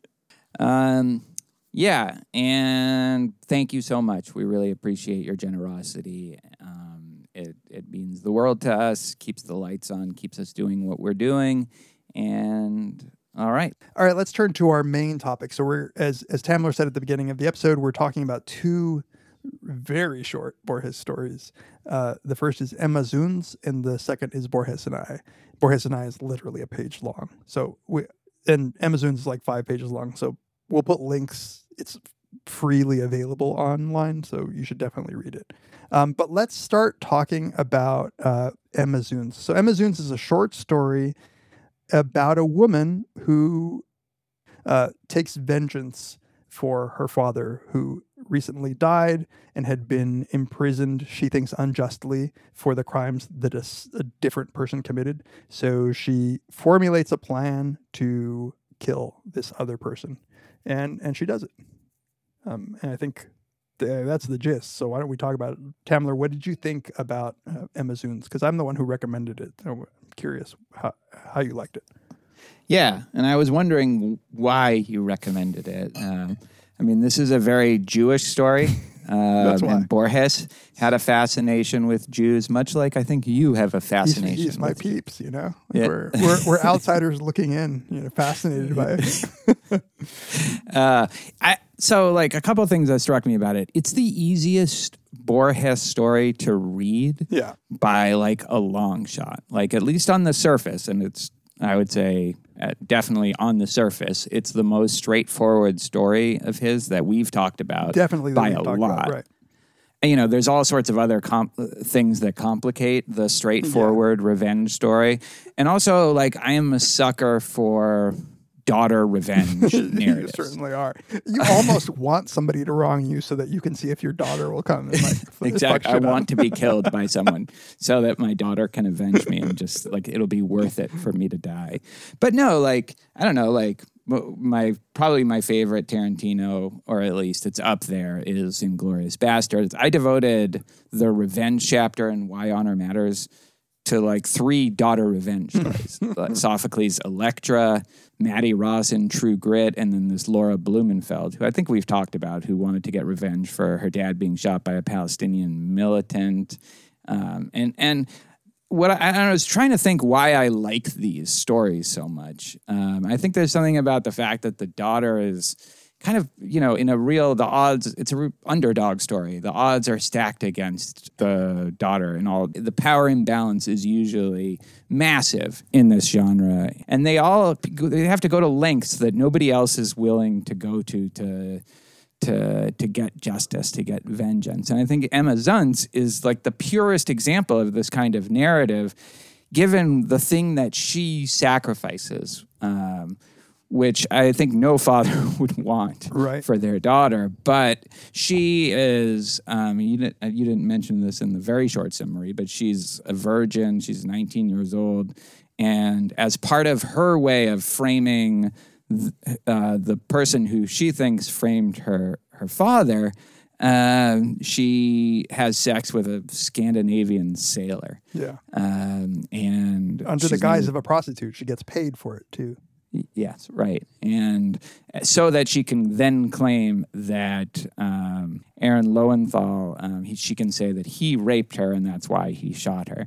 Um, yeah, and thank you so much. We really appreciate your generosity. Um, it it means the world to us. Keeps the lights on. Keeps us doing what we're doing. And all right, All right, let's turn to our main topic. So we're as as Tamler said at the beginning of the episode, we're talking about two very short Borges stories. Uh, the first is Emma Zunz, and the second is Borges and I. Borges and I is literally a page long. So we and Emma Zunz is like five pages long. So we'll put links. It's freely available online, so you should definitely read it. Um, but let's start talking about uh, Emma Zunz. So Emma Zunz is a short story about a woman who uh, takes vengeance for her father, who recently died and had been imprisoned, she thinks unjustly, for the crimes that a different person committed. So she formulates a plan to kill this other person, and and she does it. Um, and I think th- that's the gist. So why don't we talk about it? Tamler, what did you think about uh, Emma? Because I'm the one who recommended it. I'm curious how, how you liked it. Yeah, and I was wondering why you recommended it. Um, I mean, this is a very Jewish story. Uh, That's why. And Borges had a fascination with Jews, much like I think you have a fascination. he's my with peeps, you know. Yeah. We're, we're we're outsiders looking in, you know, fascinated by it. Uh, I, so, like, a couple of things that struck me about it. It's the easiest Borges story to read Yeah. by like a long shot, like at least on the surface. And it's, I would say, uh, definitely on the surface, it's the most straightforward story of his that we've talked about. Definitely by a lot. about, right. And, you know, there's all sorts of other com- uh, things that complicate the straightforward revenge story. And also, like, I am a sucker for daughter revenge You certainly are. You almost want somebody to wrong you so that you can see if your daughter will come and like Exactly. I up. want to be killed by someone so that my daughter can avenge me and just like it'll be worth it for me to die. But no, like I don't know, like my probably my favorite Tarantino, or at least it's up there, is Inglourious Basterds. I devoted the revenge chapter in Why Honor Matters to like three daughter revenge stories: like Sophocles' Electra, Mattie Ross in, True Grit, and then this Laura Blumenfeld, who I think we've talked about, who wanted to get revenge for her dad being shot by a Palestinian militant, um, and and what I, I was trying to think why I like these stories so much. Um, I think there's something about the fact that the daughter is kind of, you know, in a real, the odds, it's a underdog story. The odds are stacked against the daughter and all. The power imbalance is usually massive in this genre. And they all, they have to go to lengths that nobody else is willing to go to to to to get justice, to get vengeance. And I think Emma Zunz is like the purest example of this kind of narrative, given the thing that she sacrifices, um, which I think no father would want Right. for their daughter. But she is, um, you, didn't, you didn't mention this in the very short summary, but she's a virgin. She's 19 years old. And as part of her way of framing th- uh, the person who she thinks framed her her father, um, she has sex with a Scandinavian sailor, Yeah. um, and Under the guise of a prostitute, she gets paid for it too. Yes, right. And so that she can then claim that um, Aaron Lowenthal, um, he, she can say that he raped her and that's why he shot her.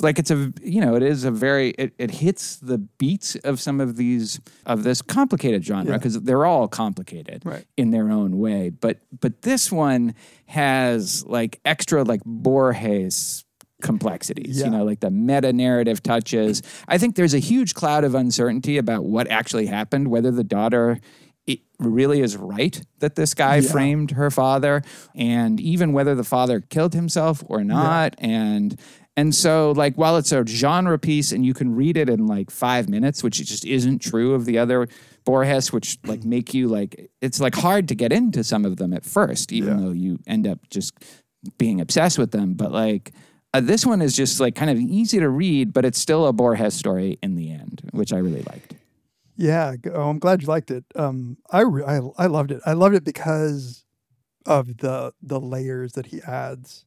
Like it's a, you know, it is a very, it, it hits the beats of some of these, of this complicated genre because they're all complicated Right. in their own way. But, but this one has like extra like Borges complexities, Yeah. you know, like the meta narrative touches. I think there's a huge cloud of uncertainty about what actually happened, whether the daughter it really is right that this guy framed her father, and even whether the father killed himself or not. And and so, like, while it's a genre piece and you can read it in like five minutes, which just isn't true of the other Borges, which like make you like it's like hard to get into some of them at first, even Yeah. though you end up just being obsessed with them. But like uh, this one is just like kind of easy to read, but it's still a Borges story in the end, which I really liked. Yeah. Oh, I'm glad you liked it. Um, I, re- I I loved it. I loved it because of the the layers that he adds.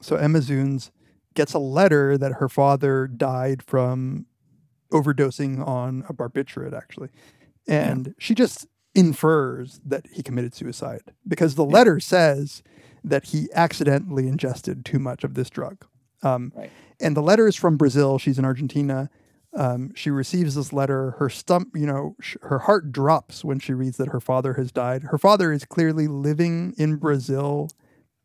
So Emma Zunz gets a letter that her father died from overdosing on a barbiturate, actually, and she just infers that he committed suicide because the letter says that he accidentally ingested too much of this drug. Um, Right. And the letter is from Brazil. She's in Argentina. Um, she receives this letter. Her stump, you know, sh- her heart drops when she reads that her father has died. Her father is clearly living in Brazil,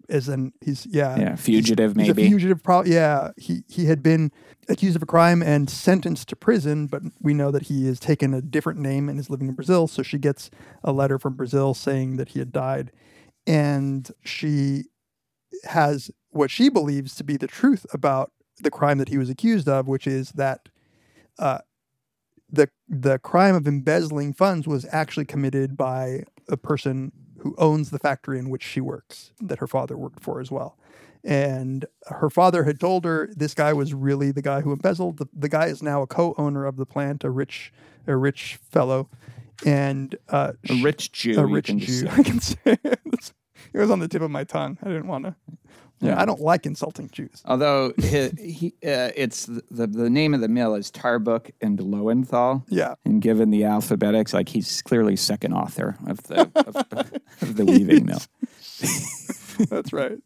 as in he's yeah, Yeah, fugitive He's maybe. a fugitive. Pro- yeah, he he had been accused of a crime and sentenced to prison, but we know that he has taken a different name and is living in Brazil. So she gets a letter from Brazil saying that he had died, and she has what she believes to be the truth about the crime that he was accused of, which is that uh, the the crime of embezzling funds was actually committed by a person who owns the factory in which she works, that her father worked for as well. And her father had told her this guy was really the guy who embezzled. The, the guy is now a co-owner of the plant, a rich a rich fellow, and uh, A rich Jew. a rich Jew. I can say it was on the tip of my tongue. I didn't want to I don't like insulting Jews. Although he, he, uh, it's the the name of the mill is Tarbuch and Lowenthal. Yeah. And given the alphabetics, like he's clearly second author of the of, of the weaving mill. That's right.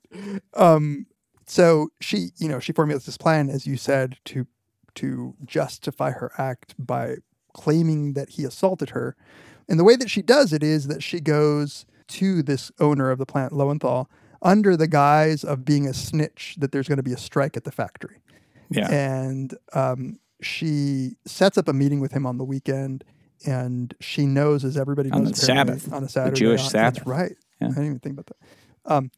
Um, so she, you know, she formulates this plan, as you said, to to justify her act by claiming that he assaulted her. And the way that she does it is that she goes to this owner of the plant, Lowenthal, under the guise of being a snitch that there's going to be a strike at the factory. Yeah. And um, she sets up a meeting with him on the weekend. And she knows, as everybody knows, On the Sabbath, on a the Saturday, Jewish on- Sabbath. That's right. Yeah. I didn't even think about that. Um,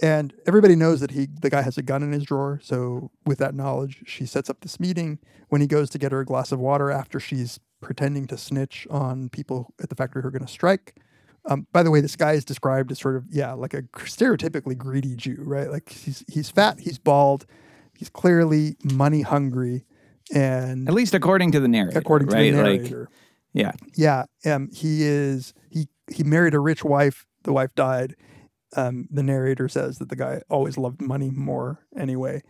and everybody knows that he, the guy, has a gun in his drawer. So, with that knowledge, she sets up this meeting. When he goes to get her a glass of water after she's pretending to snitch on people at the factory who are going to strike. Um, by the way, this guy is described as sort of yeah, like a stereotypically greedy Jew, right? Like he's he's fat, he's bald, he's clearly money hungry, and At least according to the narrator. according to right? the Like, narrator, yeah. yeah, um, he is he he married a rich wife. The wife died. Um, the narrator says that the guy always loved money more anyway,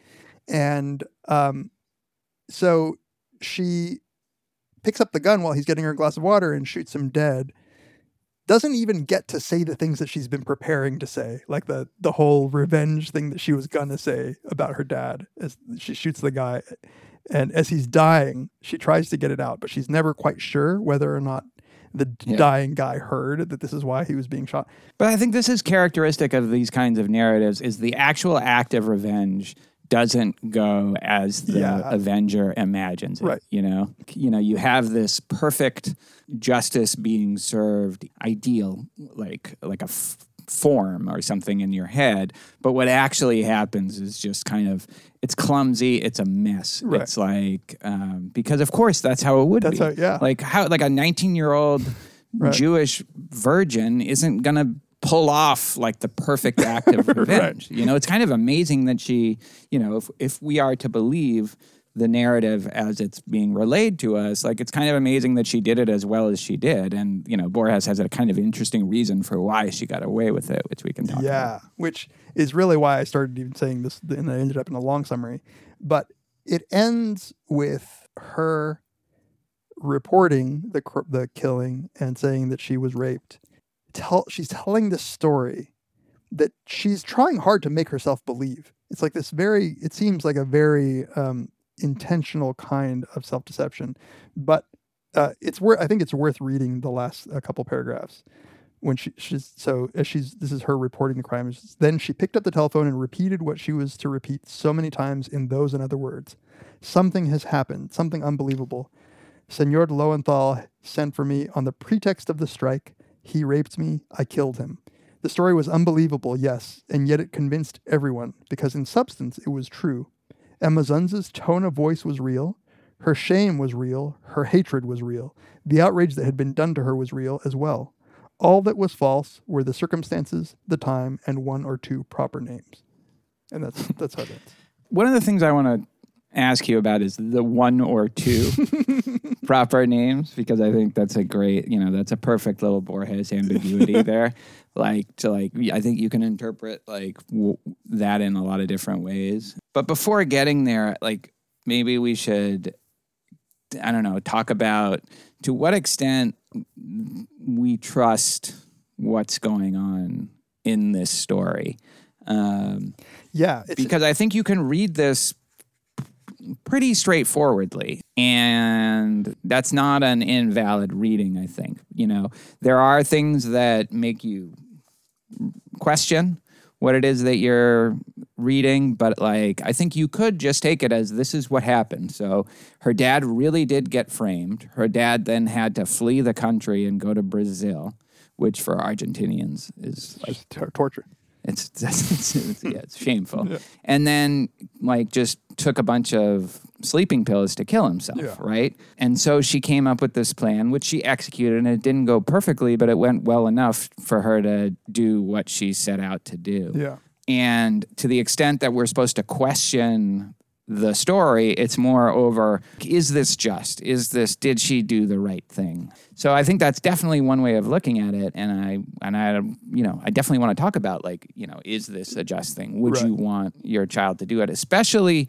and um, so she picks up the gun while he's getting her a glass of water and shoots him dead. Doesn't even get to say the things that she's been preparing to say, like the the whole revenge thing that she was gonna say about her dad. As she shoots the guy, and as he's dying, she tries to get it out, but she's never quite sure whether or not the Yeah. dying guy heard that this is why he was being shot. But I think this is characteristic of these kinds of narratives is the actual act of revenge doesn't go as the Yeah. avenger imagines it. Right. You know? You know, you have this perfect justice being served ideal, like like a f- form or something in your head. But what actually happens is just kind of it's clumsy, it's a mess. Right. It's like um, because of course that's how it would That's be. how- yeah. Like how like a 19 year old Right. Jewish virgin isn't gonna pull off like the perfect act of revenge. You know, it's kind of amazing that she, you know, if if we are to believe the narrative as it's being relayed to us, like it's kind of amazing that she did it as well as she did. And, you know, Borges has a kind of interesting reason for why she got away with it, which we can talk about. Yeah, which is really why I started even saying this, and I ended up in a long summary. But it ends with her reporting the the killing and saying that she was raped. Tell she's telling this story that she's trying hard to make herself believe. It's like this very. It seems like a very um, intentional kind of self deception, but uh, it's worth. I think it's worth reading the last a couple paragraphs when she, she's so as she's this is her reporting the crime. Then she picked up the telephone and repeated what she was to repeat so many times in those and other words. Something has happened, something unbelievable. Senor Lowenthal sent for me on the pretext of the strike. He raped me. I killed him. The story was unbelievable, yes, and yet it convinced everyone because in substance it was true. Emma Zunz's tone of voice was real. Her shame was real. Her hatred was real. The outrage that had been done to her was real as well. All that was false were the circumstances, the time, and one or two proper names. And that's that's how it ends. One of the things I want to ask you about is the one or two proper names because I think that's a great, you know, that's a perfect little Borges ambiguity there. Like to like, I think you can interpret like w- that in a lot of different ways. But before getting there, like maybe we should, I don't know, talk about to what extent we trust what's going on in this story. Um, Yeah, because I think you can read this pretty straightforwardly. And that's not an invalid reading I think. You know there are things that make you question what it is that you're reading but like I think you could just take it as this is what happened. So her dad really did get framed. Her dad then had to flee the country and go to Brazil which for Argentinians is like tor- torture. it's, it's, it's, yeah, it's shameful. And then, like, just took a bunch of sleeping pills to kill himself, Yeah. right? And so she came up with this plan, which she executed, and it didn't go perfectly, but it went well enough for her to do what she set out to do. Yeah. And to the extent that we're supposed to question the story. It's more over is this just? Is this did she do the right thing? So I think that's definitely one way of looking at it. And I and I you know I definitely want to talk about like you know is this a just thing? Would you want your child to do it, especially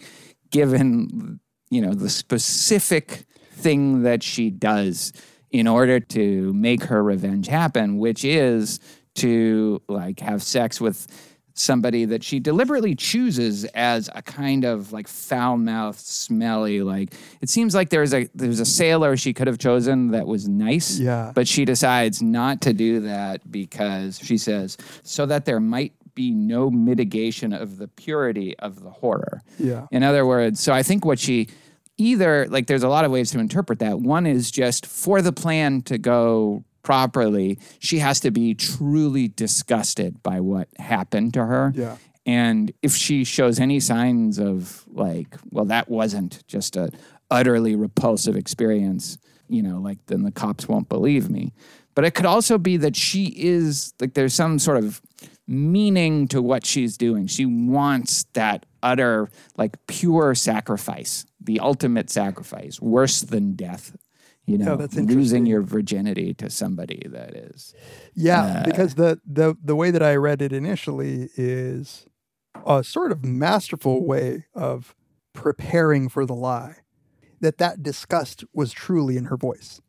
given you know the specific thing that she does in order to make her revenge happen, which is to like have sex with somebody that she deliberately chooses as a kind of like foul mouthed, smelly, like it seems like there's a there's a sailor she could have chosen that was nice. Yeah. But she decides not to do that because she says, so that there might be no mitigation of the purity of the horror. Yeah. In other words, so I think what she either like there's a lot of ways to interpret that. One is just for the plan to go properly, she has to be truly disgusted by what happened to her. Yeah. And if she shows any signs of like, well, that wasn't just a utterly repulsive experience, you know, like then the cops won't believe me. But it could also be that she is like there's some sort of meaning to what she's doing. She wants that utter, like pure sacrifice, the ultimate sacrifice, worse than death. You know, oh, that's losing your virginity to somebody that is. Yeah, uh, because the, the the way that I read it initially is a sort of masterful way of preparing for the lie. That that disgust was truly in her voice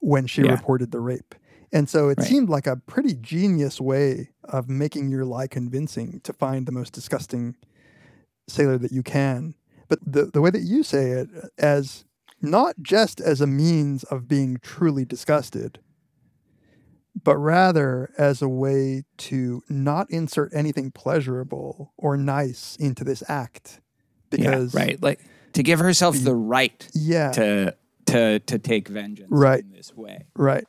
when she Yeah. reported the rape. And so it Right. seemed like a pretty genius way of making your lie convincing to find the most disgusting sailor that you can. But the, the way that you say it as not just as a means of being truly disgusted, but rather as a way to not insert anything pleasurable or nice into this act. Because yeah, right, like to give herself the right Yeah. to to to take vengeance Right. in this way. Right.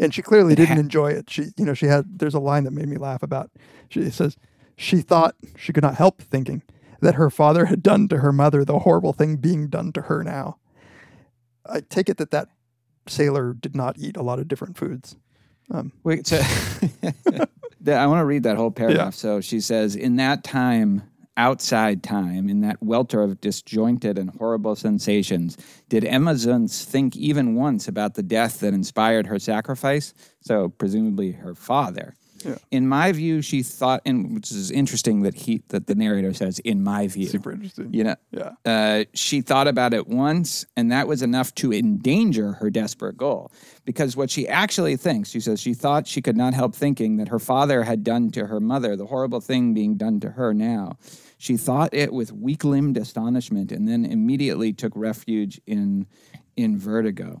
And she clearly didn't ha- enjoy it. She, you know, she had, there's a line that made me laugh about, she says, she thought she could not help thinking that her father had done to her mother the horrible thing being done to her now. I take it that that sailor did not eat a lot of different foods. Um, Wait, so I want to read that whole paragraph. So she says, in that time, outside time, in that welter of disjointed and horrible sensations, did Emma Zunz think even once about the death that inspired her sacrifice? So presumably her father. In my view, she thought, and which is interesting that he that the narrator says, "In my view." Super interesting. You know, Yeah. uh, she thought about it once, and that was enough to endanger her desperate goal. Because what she actually thinks, she says, she thought she could not help thinking that her father had done to her mother the horrible thing being done to her now. She thought it with weak limbed astonishment, and then immediately took refuge in in vertigo.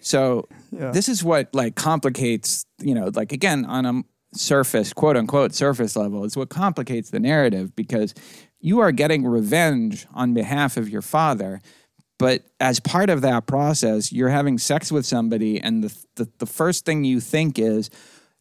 So this is what like complicates, you know, like again on a surface, quote unquote, surface level, is what complicates the narrative because you are getting revenge on behalf of your father. But as part of that process, you're having sex with somebody, and the, the, the first thing you think is,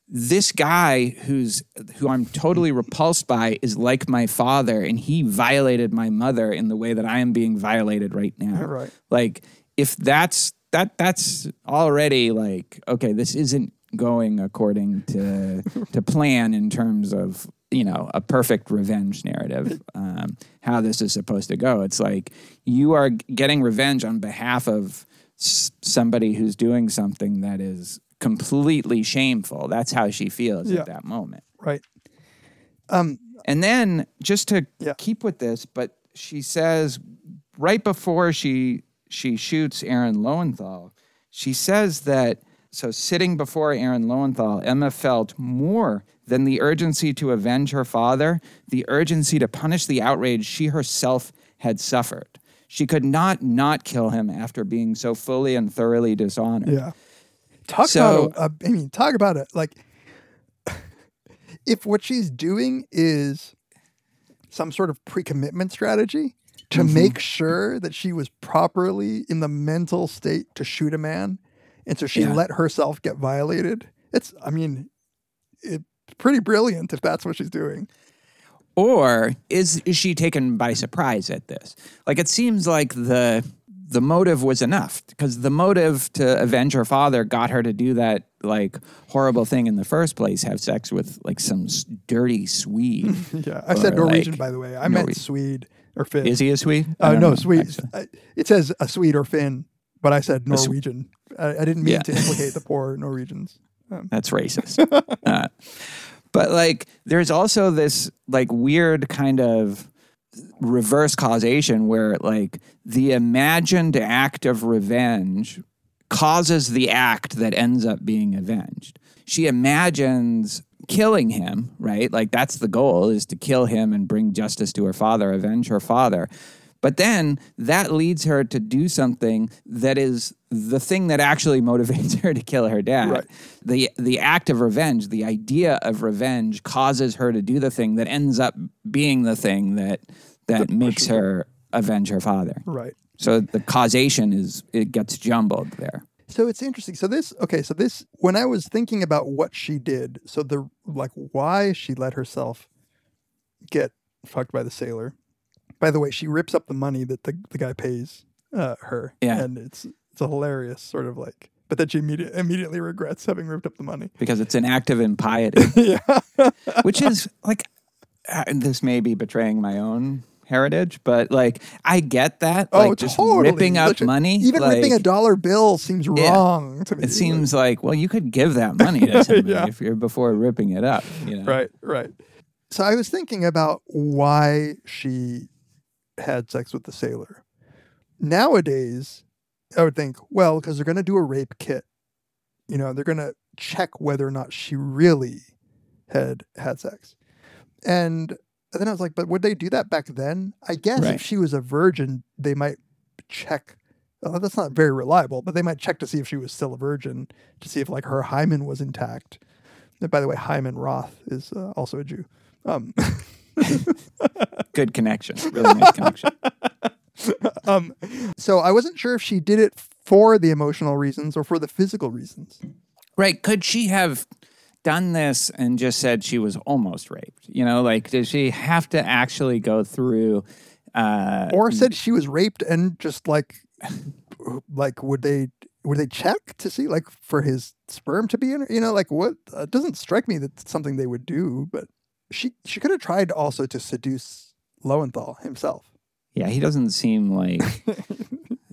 this guy who's who I'm totally repulsed by is like my father, and he violated my mother in the way that I am being violated right now. Right. Like if that's that that's already like okay, this isn't going according to to plan in terms of you know a perfect revenge narrative. Um, how this is supposed to go. It's like you are getting revenge on behalf of s- somebody who's doing something that is completely shameful. That's how she feels Yeah. at that moment. Right. And then just to Yeah. keep with this, but she says right before she she shoots Aaron Lowenthal, she says that so sitting before Aaron Lowenthal, Emma felt more than the urgency to avenge her father, the urgency to punish the outrage she herself had suffered. She could not not kill him after being so fully and thoroughly dishonored. Yeah. Talk So- about, a, I mean, talk about it. Like, if what she's doing is some sort of pre commitment strategy to Mm-hmm. make sure that she was properly in the mental state to shoot a man, and so she Yeah. let herself get violated, it's, I mean, it's pretty brilliant if that's what she's doing. or is is she taken by surprise at this like it seems like the the motive was enough because the motive to avenge her father got her to do that like horrible thing in the first place have sex with like some s- dirty swede Yeah. I said Norwegian, like, by the way. I meant Swede. or Finn. Is he a Swede? Uh, no, know, Swede. actually. I- It says a Swede or Finn, but I said Norwegian. I, I didn't mean Yeah. to implicate the poor Norwegians. That's racist. uh, but like, there's also this like weird kind of reverse causation where like the imagined act of revenge causes the act that ends up being avenged. She imagines killing him, right? Like that's the goal is to kill him and bring justice to her father, avenge her father. But then that leads her to do something that is the thing that actually motivates her to kill her dad. Right. The the act of revenge, the idea of revenge causes her to do the thing that ends up being the thing that that makes her avenge her father. Right. So the causation is it gets jumbled there. So it's interesting. So this, okay, so this, when I was thinking about what she did, so the, like, why she let herself get fucked by the sailor. By the way, she rips up the money that the, the guy pays uh, her. Yeah. And it's, it's a hilarious sort of like, but then she immediate, immediately regrets having ripped up the money. because it's an act of impiety, yeah. which is like uh, this may be betraying my own heritage, but like I get that. Oh, like just totally. ripping up Literally. money, Even ripping a dollar bill seems Yeah. wrong to me. It seems like well, you could give that money to somebody Yeah. if you're before ripping it up. You know? Right, right. So I was thinking about why she had sex with the sailor. Nowadays, I would think, well, because they're going to do a rape kit. You know, they're going to check whether or not she really had had sex. And then I was like, but would they do that back then? I guess Right. if she was a virgin, they might check. Well, that's not very reliable, but they might check to see if she was still a virgin, to see if like her hymen was intact. And by the way, Hyman Roth is uh, also a Jew. Um, Good connection, really nice connection. um, so I wasn't sure if she did it for the emotional reasons or for the physical reasons. Right? Could she have done this and just said she was almost raped? You know, like did she have to actually go through? Uh, Or said she was raped and just like, like would they would they check to see like for his sperm to be in? her? You know, like what? Uh, it doesn't strike me that's something they would do. But she she could have tried also to seduce Lowenthal himself. yeah, he doesn't seem like.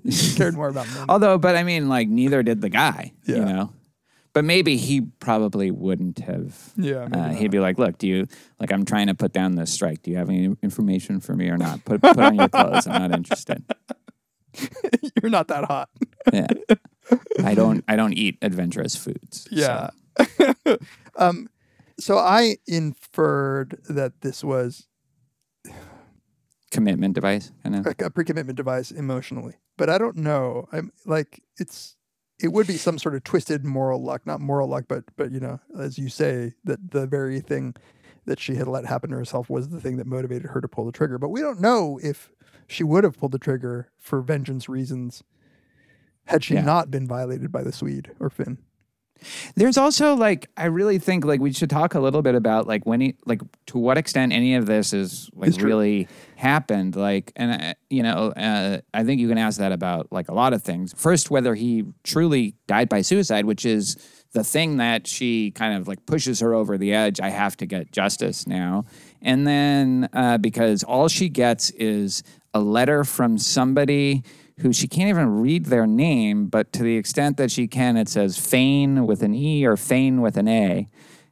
He cared more about men. Although, but I mean, like neither did the guy. You Yeah. know. But maybe he probably wouldn't have. Yeah, maybe uh, he'd be like, "Look, do you like? I'm trying to put down this strike. Do you have any information for me or not? Put put on your clothes. I'm not interested. You're not that hot. Yeah, I don't I don't eat adventurous foods. so- Yeah. um, so I inferred that this was commitment device of. like a pre-commitment device emotionally, but I don't know. I'm like it's it would be some sort of twisted moral luck, not moral luck, but but you know, as you say, that the very thing that she had let happen to herself was the thing that motivated her to pull the trigger. But we don't know if she would have pulled the trigger for vengeance reasons had she Yeah. not been violated by the Swede or Finn. There's also like I really think like we should talk a little bit about like when he like to what extent any of this is like true. really happened like and uh, you know uh, I think you can ask that about like a lot of things. First, whether he truly died by suicide, which is the thing that she kind of like pushes her over the edge. I have to get justice now, and then uh, because all she gets is a letter from somebody who she can't even read their name, but to the extent that she can, it says Fane with an E or Fane with an A.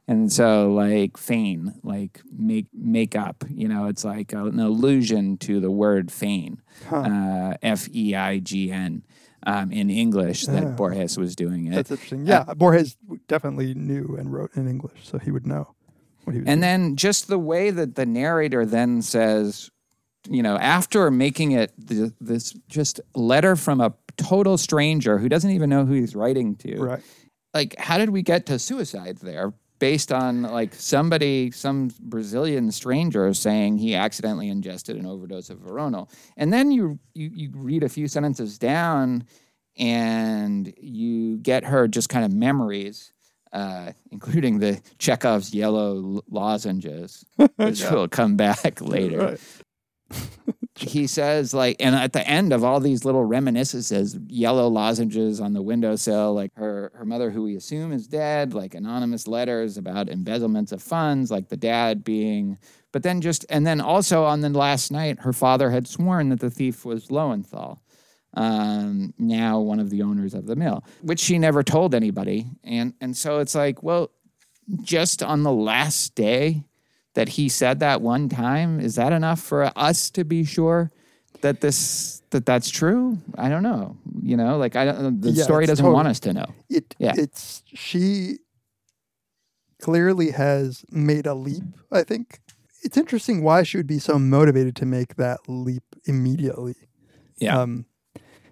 And so, like feign, like make make up, you know, it's like an allusion to the word feign, uh, F E I G N, um, in English that Borges was doing it. That's interesting. Yeah, Borges definitely knew and wrote in English, so he would know what he was. And doing. then just the way that the narrator then says, you know, after making it th- this just letter from a total stranger who doesn't even know who he's writing to. right, Like, how did we get to suicide there? Based on like somebody, some Brazilian stranger saying he accidentally ingested an overdose of Veronal, and then you you, you read a few sentences down, and you get her just kind of memories, uh, including the Chekhov's yellow lozenges, which will come back later. right. he says like and at the end of all these little reminiscences yellow lozenges on the windowsill like her her mother who we assume is dead like anonymous letters about embezzlements of funds like the dad being but then just and then also on the last night her father had sworn that the thief was lowenthal um, now one of the owners of the mill which she never told anybody. And and so it's like well just on the last day that he said that one time is that enough for us to be sure that this that that's true i don't know you know like i don't the Yeah, story doesn't want us to know It Yeah. it's she clearly has made a leap, I think. It's interesting why she would be so motivated to make that leap immediately. yeah Um,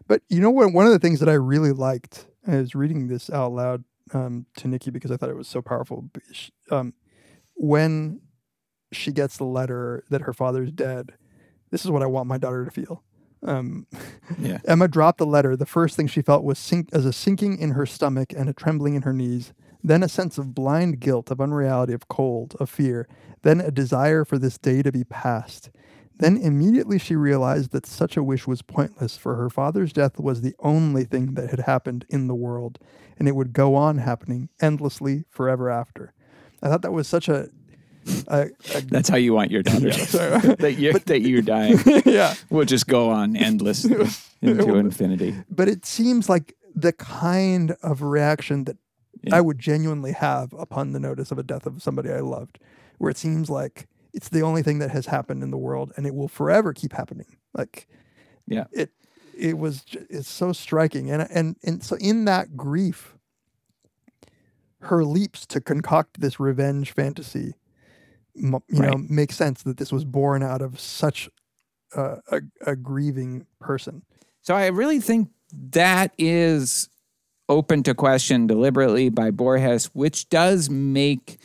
but you know what? One of the things that I really liked, I was reading this out loud um, to Nikki because I thought it was so powerful. Um, when she gets the letter that her father's dead, this is what I want my daughter to feel. Um, Yeah. Emma dropped the letter. The first thing she felt was sink- as a sinking in her stomach and a trembling in her knees. Then a sense of blind guilt, of unreality, of cold, of fear. Then a desire for this day to be past. Then immediately she realized that such a wish was pointless, for her father's death was the only thing that had happened in the world, and it would go on happening endlessly forever after. I thought that was such a, a, a that's how you want your daughter that you that you're dying yeah. we'll just go on endless into infinity But it seems like the kind of reaction that Yeah. I would genuinely have upon the notice of a death of somebody I loved, where it seems like it's the only thing that has happened in the world and it will forever keep happening. Like yeah it it was it's so striking and and and so in that grief her leaps to concoct this revenge fantasy you know Right. makes sense that this was born out of such a, a, a grieving person So I really think that is open to question deliberately by Borges, which does make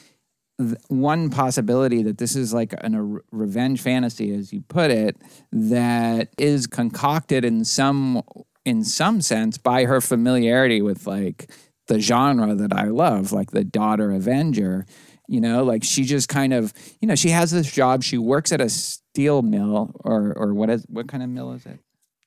one possibility that this is like an, a revenge fantasy, as you put it, that is concocted in some in some sense by her familiarity with like the genre that I love, like the daughter Avenger. You know, like she just kind of, you know, she has this job. She works at a steel mill, or or what is what kind of mill is it?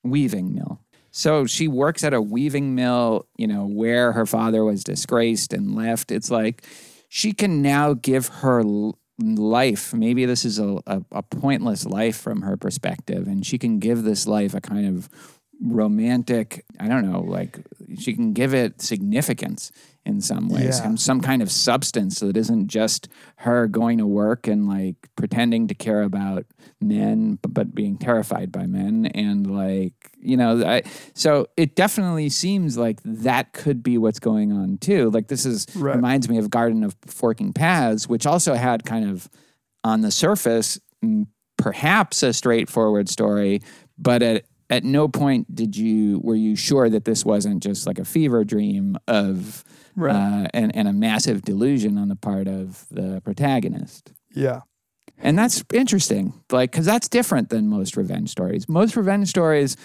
weaving mill. So she works at a weaving mill, you know, where her father was disgraced and left. It's like she can now give her life. Maybe this is a, a, a pointless life from her perspective, and she can give this life a kind of romantic, I don't know, like she can give it significance in some ways, Yeah. some, some kind of substance that isn't just her going to work and like pretending to care about men, but, being terrified by men. And like, you know, I, so it definitely seems like that could be what's going on too. Like, this is Right. reminds me of Garden of Forking Paths, which also had kind of on the surface, perhaps a straightforward story, but at at no point did you were you sure that this wasn't just like a fever dream of Right. uh, and, and a massive delusion on the part of the protagonist. yeah And that's interesting, like, because that's different than most revenge stories. Most revenge stories,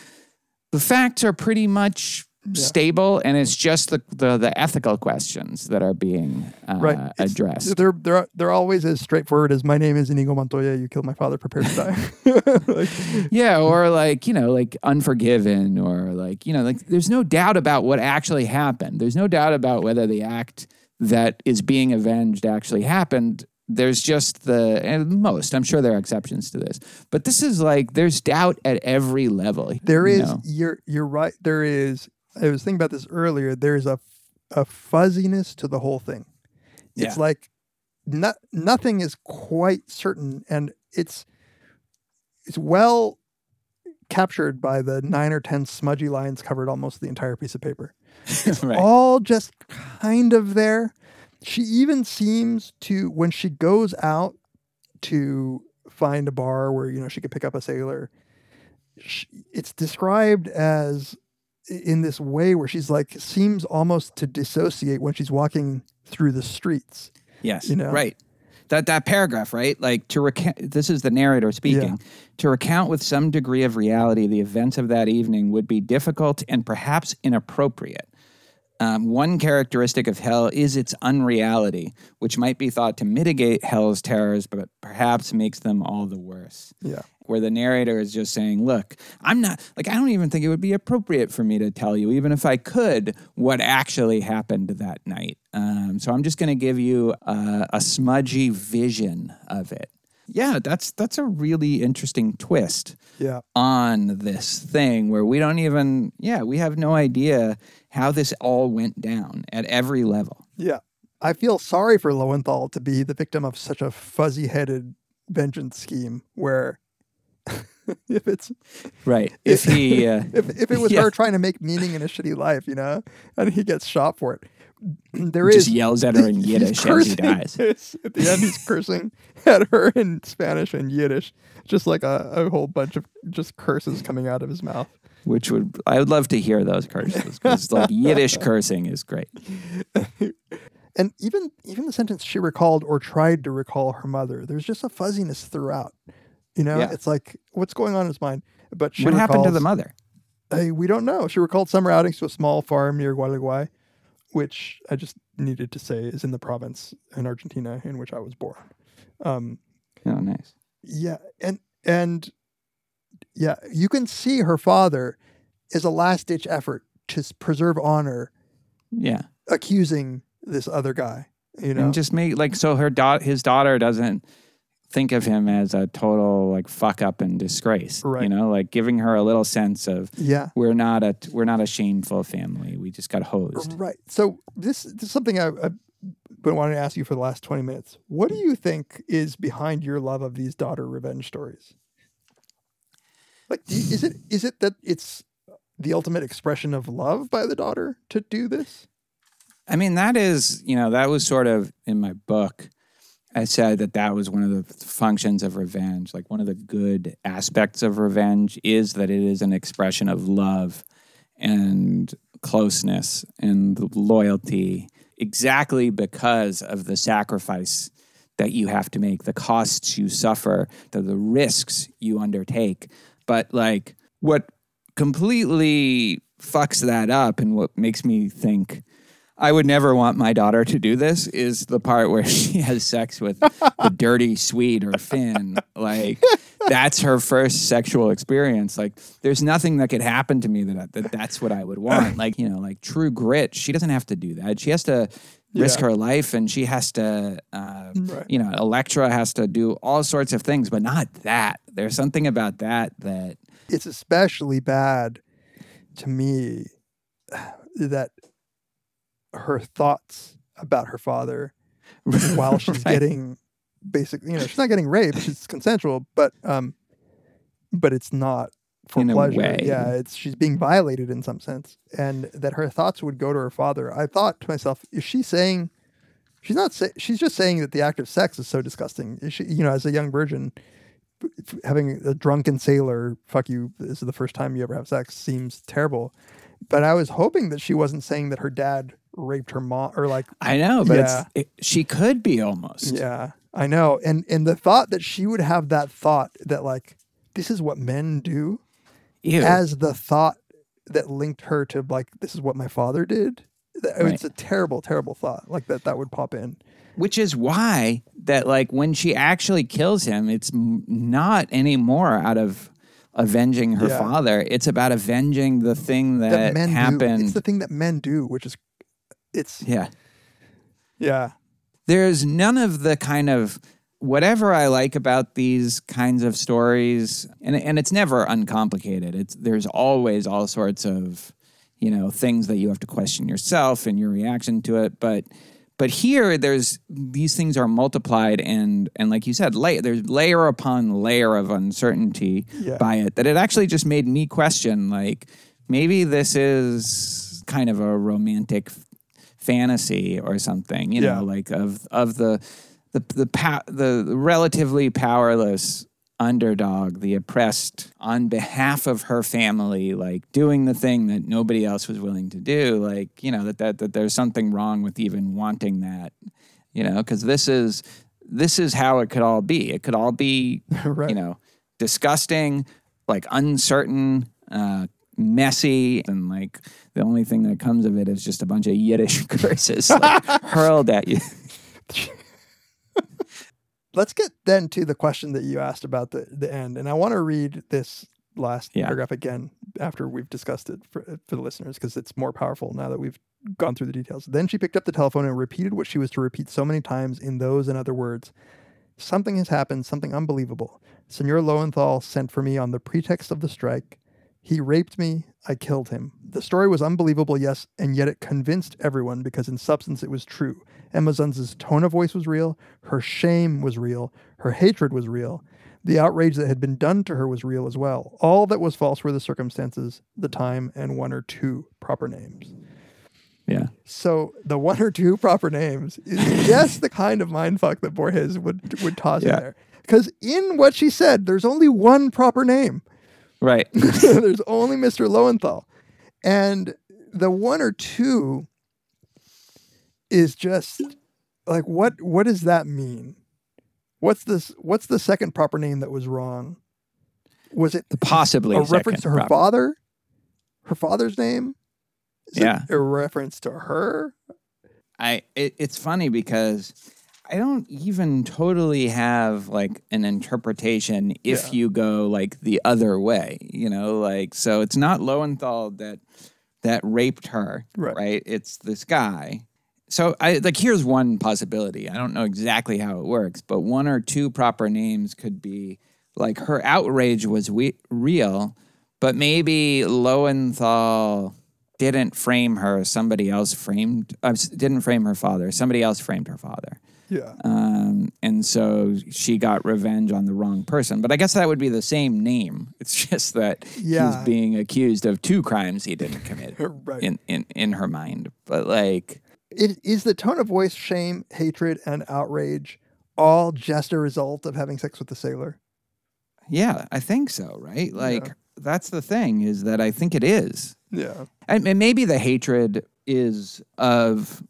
the facts are pretty much stable, and it's just the, the, the ethical questions that are being uh, right It's- addressed. they're they're they're always as straightforward as my name is Inigo Montoya you killed my father prepare to die like, Yeah, or like, you know, like Unforgiven, or like, you know, like there's no doubt about what actually happened. There's no doubt about whether the act that is being avenged actually happened. There's just the, and most, I'm sure there are exceptions to this, but this is like, there's doubt at every level. There you is know? you're you're right. There is. I was thinking about this earlier. There's a a fuzziness to the whole thing. It's like not nothing is quite certain, and it's it's well captured by the nine or ten smudgy lines covered almost the entire piece of paper. right. All just kind of there. She even seems to when she goes out to find a bar where you know she could pick up a sailor sh- it's described as in this way where she's like seems almost to dissociate when she's walking through the streets. Yes. you know? Right. That that paragraph, right? Like to recount. This is the narrator speaking. To recount with some degree of reality the events of that evening would be difficult and perhaps inappropriate. Um, one characteristic of hell is its unreality, which might be thought to mitigate hell's terrors, but perhaps makes them all the worse. Yeah. Where the narrator is just saying, Look, I'm not, like, I don't even think it would be appropriate for me to tell you, even if I could, what actually happened that night. Um, so I'm just going to give you uh, a smudgy vision of it. Yeah, that's that's a really interesting twist Yeah. on this thing where we don't even yeah we have no idea how this all went down at every level Yeah. I feel sorry for Lowenthal to be the victim of such a fuzzy headed vengeance scheme where if it's right if he uh, if, if it was Yeah. her trying to make meaning in a shitty life, you know, and he gets shot for it. There is just yells at her in yiddish as he dies At the end, he's cursing at her in Spanish and Yiddish, just like a, a whole bunch of just curses coming out of his mouth. which would i would love to hear those curses because like yiddish cursing is great And even even the sentence she recalled or tried to recall her mother, there's just a fuzziness throughout. You know, Yeah. it's like what's going on in his mind. But she what happened to the mother Hey, we don't know. She recalled summer outings to a small farm near Gualeguay, which I just needed to say is in the province in Argentina in which I was born. Um, oh nice yeah, and and yeah, you can see her father is a last ditch effort to preserve honor, yeah accusing this other guy. You know, and just make like so her daughter his daughter doesn't think of him as a total like fuck up and disgrace Right. you know like giving her a little sense of yeah, we're not a we're not a shameful family we just got hosed right. So this, this is something I, I've been wanting to ask you for the last twenty minutes. What do you think is behind your love of these daughter revenge stories? Like, is it is it that it's the ultimate expression of love by the daughter to do this? I mean, that is, you know, that was sort of in my book. I said that that was one of the functions of revenge. Like one of the good aspects of revenge is that it is an expression of love and closeness and loyalty, exactly because of the sacrifice that you have to make, the costs you suffer, the, the risks you undertake. But like what completely fucks that up and what makes me think I would never want my daughter to do this is the part where she has sex with the dirty Swede or Finn. Like that's her first sexual experience. Like there's nothing that could happen to me that, that that's what I would want. Like, you know, like true grit, she doesn't have to do that. She has to risk Yeah. her life and she has to uh, Right. you know, Electra has to do all sorts of things, but not that. There's something about that that it's especially bad to me that her thoughts about her father while she's Right. getting basically you know she's not getting raped she's consensual but um but it's not for In pleasure. yeah it's she's being violated in some sense and that her thoughts would go to her father. I thought to myself is she saying she's not say, she's just saying that the act of sex is so disgusting. Is she you know as a young virgin having a drunken sailor fuck you this is the first time you ever have sex seems terrible. But i was hoping that she wasn't saying that her dad raped her mom or like I know, but Yeah. it's it, she could be almost. yeah i know and and the thought that she would have that thought that like this is what men do Ew. as the thought that linked her to like this is what my father did That- Right. it's a terrible terrible thought like that that would pop in Which is why that like when she actually kills him, it's m- not anymore out of avenging her Yeah. father. It's about avenging the thing that, that men do happened. it's the thing that men do which is it's yeah. yeah There's none of the kind of whatever I like about these kinds of stories, and and it's never uncomplicated. It's there's always all sorts of you know things that you have to question yourself and your reaction to it, but. But here, there's these things are multiplied, and and like you said, lay, there's layer upon layer of uncertainty Yeah. by it that it actually just made me question, like maybe this is kind of a romantic fantasy or something, you Yeah. know, like of of the the the pow- the relatively powerless underdog, the oppressed on behalf of her family, like doing the thing that nobody else was willing to do. Like, you know, that that, that there's something wrong with even wanting that, you know, because this is this is how it could all be. It could all be, Right. you know, disgusting, like uncertain, uh, messy, and like the only thing that comes of it is just a bunch of Yiddish curses like, hurled at you. Let's get then to the question that you asked about the, the end. And I want to read this last Yeah. paragraph again after we've discussed it for, for the listeners because it's more powerful now that we've gone through the details. Then she picked up the telephone and repeated what she was to repeat so many times in those and other words. Something has happened, something unbelievable. Senor Loewenthal sent for me on the pretext of the strike. He raped me. I killed him. The story was unbelievable, yes, and yet it convinced everyone because in substance it was true. Emma Zunz's tone of voice was real. Her shame was real. Her hatred was real. The outrage that had been done to her was real as well. All that was false were the circumstances, the time, and one or two proper names. Yeah. So the one or two proper names is just the kind of mindfuck that Borges would would toss Yeah. in there. Because in what she said, there's only one proper name. Right. there's only Mr. Loewenthal. And the one or two is just like what what does that mean? What's this what's the second proper name that was wrong? Was it Possibly a reference to her proper- father? Her father's name? Is it Yeah. a reference to her? I it, it's funny because I don't even totally have like an interpretation if Yeah. you go like the other way, you know, like so it's not Loewenthal that that raped her, Right. It's this guy. So I like here's one possibility. I don't know exactly how it works, but one or two proper names could be like her outrage was we- real, but maybe Loewenthal didn't frame her. Somebody else framed. Uh, didn't frame her father. Somebody else framed her father. Yeah. Um, and so she got revenge on the wrong person. But I guess that would be the same name. It's just that Yeah. he's being accused of two crimes he didn't commit Right. in, in, in her mind. But like, It is the tone of voice, shame, hatred, and outrage all just a result of having sex with the sailor? yeah, I think so, right? Like, that's the thing is that I think it is. Yeah. And, and maybe the hatred is of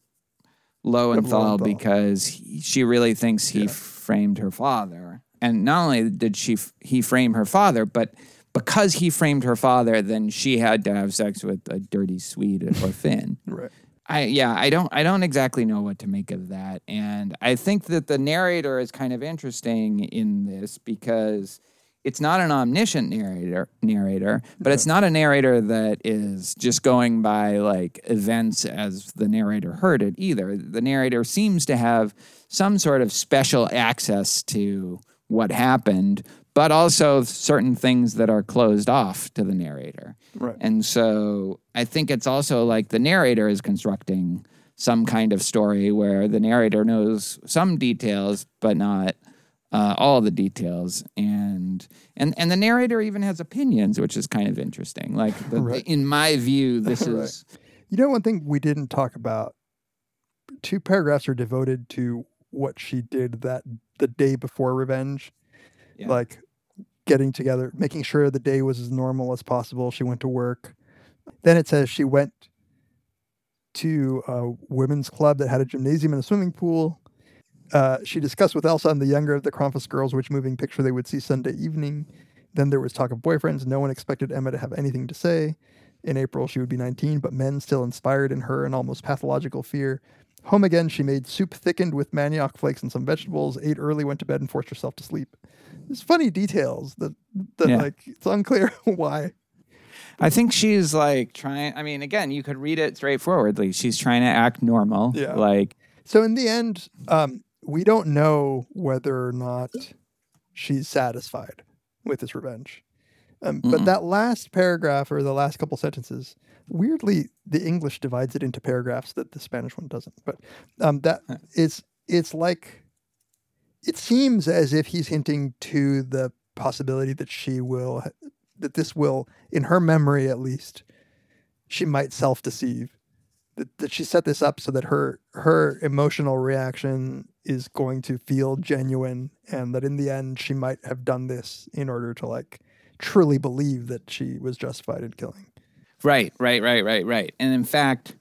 Loewenthal, Loewenthal. because he, she really thinks he framed her father. And not only did she f- he frame her father, but because he framed her father, then she had to have sex with a dirty Swede or Finn. Right. I yeah, I don't I don't exactly know what to make of that. And I think that the narrator is kind of interesting in this because it's not an omniscient narrator narrator, but it's not a narrator that is just going by like events as the narrator heard it either. The narrator seems to have some sort of special access to what happened, but also certain things that are closed off to the narrator. Right. And so I think it's also like the narrator is constructing some kind of story where the narrator knows some details, but not uh, all the details. And and and the narrator even has opinions, which is kind of interesting. Like the, Right. in my view, this Right. is You know, one thing we didn't talk about. Two paragraphs are devoted to what she did that the day before revenge, Yeah. like getting together, making sure the day was as normal as possible. She went to work. Then it says she went to a women's club that had a gymnasium and a swimming pool. Uh, she discussed with Elsa and the younger of the Kronfuss girls which moving picture they would see Sunday evening. Then there was talk of boyfriends. No one expected Emma to have anything to say. In April, she would be 19, but men still inspired in her an almost pathological fear. Home again, she made soup thickened with manioc flakes and some vegetables, ate early, went to bed, and forced herself to sleep. There's funny details that, that Yeah. like, it's unclear why. I think she's like trying I mean, again, you could read it straightforwardly. She's trying to act normal. Yeah. Like So in the end, um, we don't know whether or not she's satisfied with this revenge. Um, but that last paragraph or the last couple sentences, weirdly, the English divides it into paragraphs that the Spanish one doesn't. But um, that it's it's like it seems as if he's hinting to the possibility that she will that this will, in her memory at least, she might self deceive that, that she set this up so that her her emotional reaction is going to feel genuine and that in the end she might have done this in order to like truly believe that she was justified in killing Right, right, right, right, right. And in fact,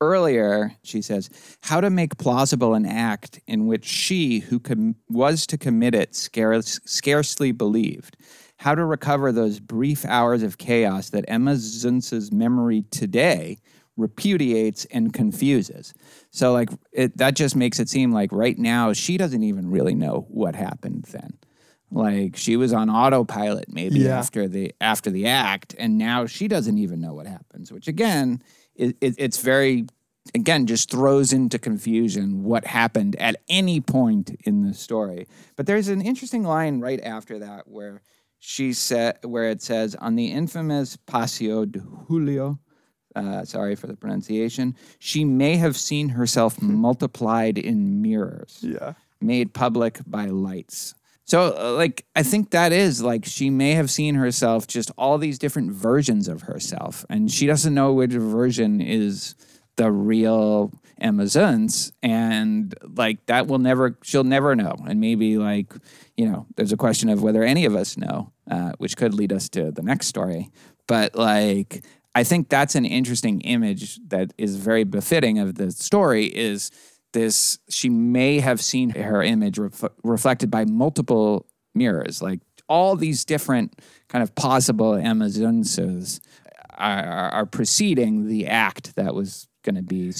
earlier she says, how to make plausible an act in which she, who com- was to commit it, scarce- scarcely believed, how to recover those brief hours of chaos that Emma Zunz's memory today repudiates and confuses. So, like, it, that just makes it seem like right now she doesn't even really know what happened then. Like she was on autopilot maybe Yeah. after the after the act, and now she doesn't even know what happens. Which again, it, it, it's very again just throws into confusion what happened at any point in the story. But there's an interesting line right after that where she said where it says on the infamous Paseo de Julio. Uh, sorry for the pronunciation. She may have seen herself multiplied in mirrors Yeah. made public by lights. So, uh, like, I think that is like she may have seen herself just all these different versions of herself, and she doesn't know which version is the real Zunz, and like that will never, she'll never know. And maybe, like, you know, there's a question of whether any of us know, uh, which could lead us to the next story. But, like, I think that's an interesting image that is very befitting of the story is this she may have seen her image ref- reflected by multiple mirrors like all these different kind of possible Emma Zunzes are, are, are preceding the act that was going to be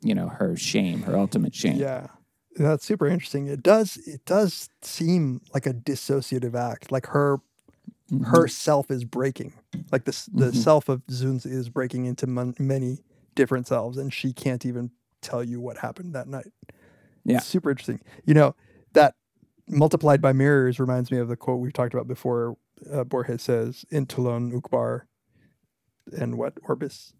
you know her shame her ultimate shame Yeah. That's super interesting. It does it does seem like a dissociative act. Like her mm-hmm. her self is breaking. Like this the self of Zunz is breaking into mon- many different selves and she can't even tell you what happened that night. Yeah. It's super interesting. You know, that multiplied by mirrors reminds me of the quote we've talked about before. Uh, Borges says, "Intulon Uqbar," and what orbis.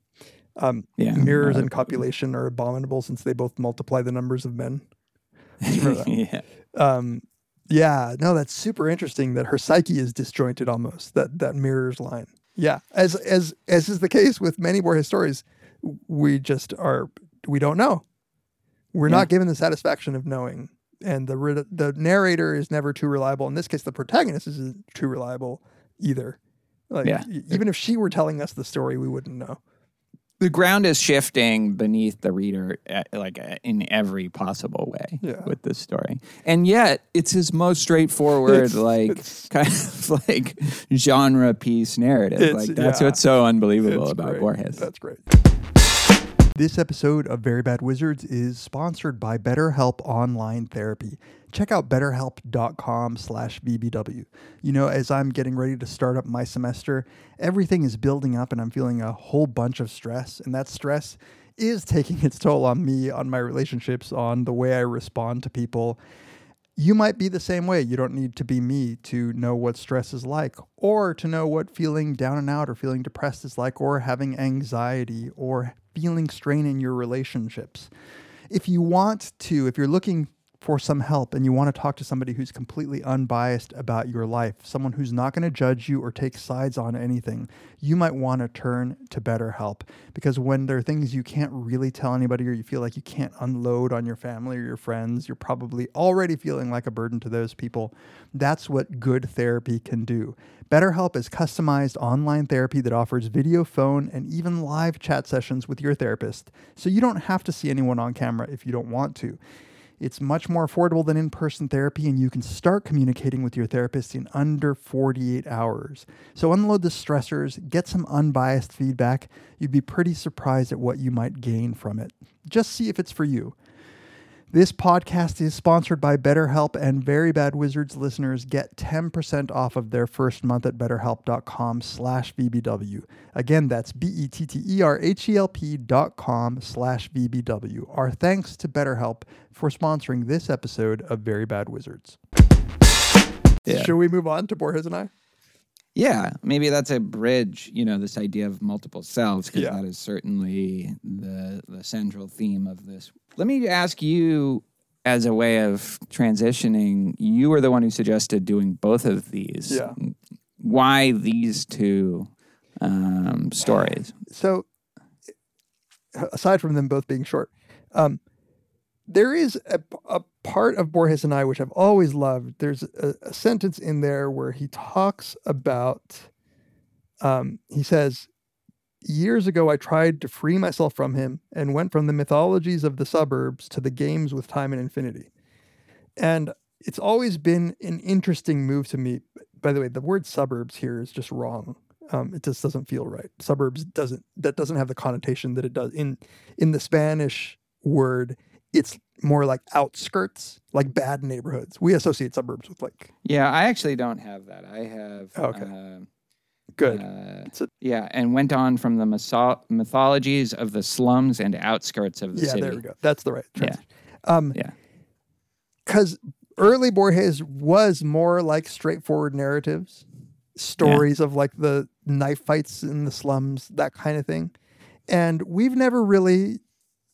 Um, Yeah, mirrors uh, and copulation are abominable since they both multiply the numbers of men. yeah Um, yeah, no, that's super interesting that her psyche is disjointed almost. That that mirrors line. Yeah, as as as is the case with many Borges histories, we just are we don't know. We're Yeah. not given the satisfaction of knowing, and the the narrator is never too reliable. In this case, the protagonist isn't too reliable either. Like Yeah. even if she were telling us the story, we wouldn't know. The ground is shifting beneath the reader uh, like uh, in every possible way Yeah. with this story and yet it's his most straightforward It's- like it's- kind of like genre piece narrative like that's yeah. what's so unbelievable It's about great. Borges That's great. This episode of Very Bad Wizards is sponsored by BetterHelp Online Therapy. Check out betterhelp.com slash VBW. You know, as I'm getting ready to start up my semester, everything is building up and I'm feeling a whole bunch of stress. And that stress is taking its toll on me, on my relationships, on the way I respond to people. You might be the same way. You don't need to be me to know what stress is like, or to know what feeling down and out or feeling depressed is like, or having anxiety or feeling strain in your relationships. If you want to, if you're looking for some help and you want to talk to somebody who's completely unbiased about your life, someone who's not going to judge you or take sides on anything, you might want to turn to BetterHelp because when there are things you can't really tell anybody or you feel like you can't unload on your family or your friends, you're probably already feeling like a burden to those people. That's what good therapy can do. BetterHelp is customized online therapy that offers video, phone, and even live chat sessions with your therapist, so you don't have to see anyone on camera if you don't want to. It's much more affordable than in person therapy, and you can start communicating with your therapist in under 48 hours. So, unload the stressors, get some unbiased feedback. You'd be pretty surprised at what you might gain from it. Just see if it's for you. This podcast is sponsored by BetterHelp, and Very Bad Wizards listeners get 10% off of their first month at betterhelp.com slash VBW. Again, that's E B-E-T-T-E-R-H-E-L-P dot com slash VBW. Our thanks to BetterHelp for sponsoring this episode of Very Bad Wizards. Yeah. Should we move on to Borges and I? Yeah, maybe that's a bridge, you know, this idea of multiple selves, because Yeah. that is certainly the the central theme of this. Let me ask you as a way of transitioning, you were the one who suggested doing both of these. Yeah. Why these two um, stories? so aside from them both being short, um, there is a, a part of Borges and I which I've always loved. There's a, a sentence in there where he talks about, um, he says, Years ago, I tried to free myself from him and went from the mythologies of the suburbs to the games with time and infinity. And it's always been an interesting move to me. by the way, the word suburbs here is just wrong. Um, it just doesn't feel right. Suburbs doesn't that doesn't have the connotation that it does in in the Spanish word. It's more like outskirts, like bad neighborhoods. We associate suburbs with like Yeah, I actually don't have that. I have. Okay. uh, good. uh, a- yeah, and went on from the myso- mythologies of the slums and outskirts of the yeah, city. Yeah, there we go. That's the right. Yeah. translation. Um, Yeah. because early Borges was more like straightforward narratives, stories of like the knife fights in the slums, that kind of thing. And we've never really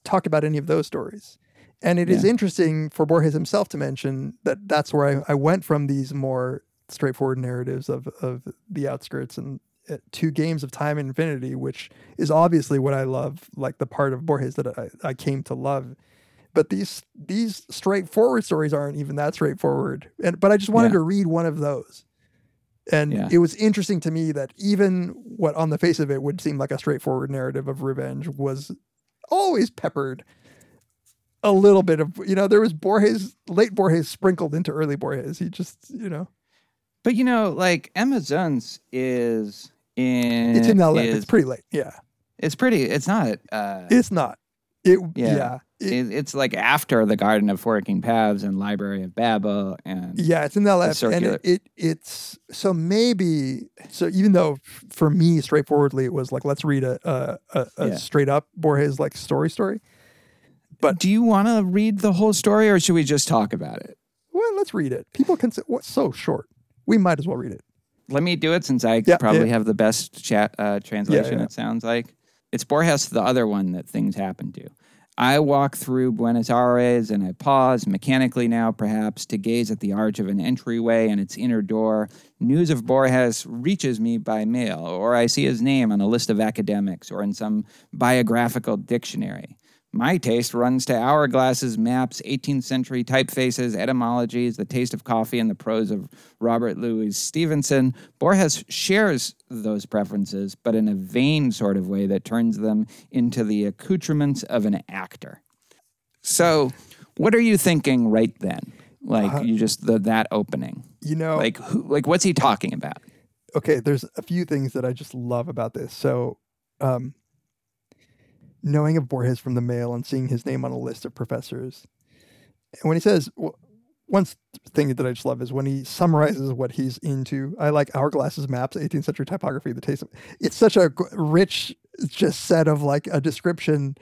talked about any of those stories. And it is Yeah. interesting for Borges himself to mention that that's where I, I went from these more straightforward narratives of, of the outskirts and uh, to games of time and infinity, which is obviously what I love, like the part of Borges that I, I came to love but these these straightforward stories aren't even that straightforward. And but I just wanted Yeah. to read one of those. And Yeah. it was interesting to me that even what on the face of it would seem like a straightforward narrative of revenge was always peppered a little bit of you know there was Borges late Borges sprinkled into early Borges. He just you know But you know, like Emma Zunz is in. it's in LA. Is, It's pretty late. Yeah, it's pretty. It's not. Uh, it's not. It yeah. Yeah. It- it, it's like after the Garden of Forking Paths and Library of Babel and Yeah, it's in the left, and it, it it's so maybe so even though for me straightforwardly it was like let's read a a, a, a Yeah. straight up Borges like story story. But do you want to read the whole story, or should we just talk about it? Well, let's read it. People can say what's so short. We might as well read it. Let me do it since I Yeah, probably yeah. have the best chat uh, translation. yeah. It sounds like it's Borges, the other one that things happen to. I walk through Buenos Aires and I pause mechanically now, perhaps, to gaze at the arch of an entryway and its inner door. News of Borges reaches me by mail, or I see his name on a list of academics or in some biographical dictionary. My taste runs to hourglasses, maps, 18th century typefaces, etymologies, the taste of coffee, and the prose of Robert Louis Stevenson. Borges shares those preferences, but in a vain sort of way that turns them into the accoutrements of an actor. So, what are you thinking right then? Like you just the that opening. You know, Like who, like what's he talking about? okay, there's a few things that I just love about this. So, um, knowing of Borges from the mail and seeing his name on a list of professors, and when he says, one thing that I just love is when he summarizes what he's into. I like hourglasses, maps, 18th century typography, the taste of it's such a rich, just set of like a description.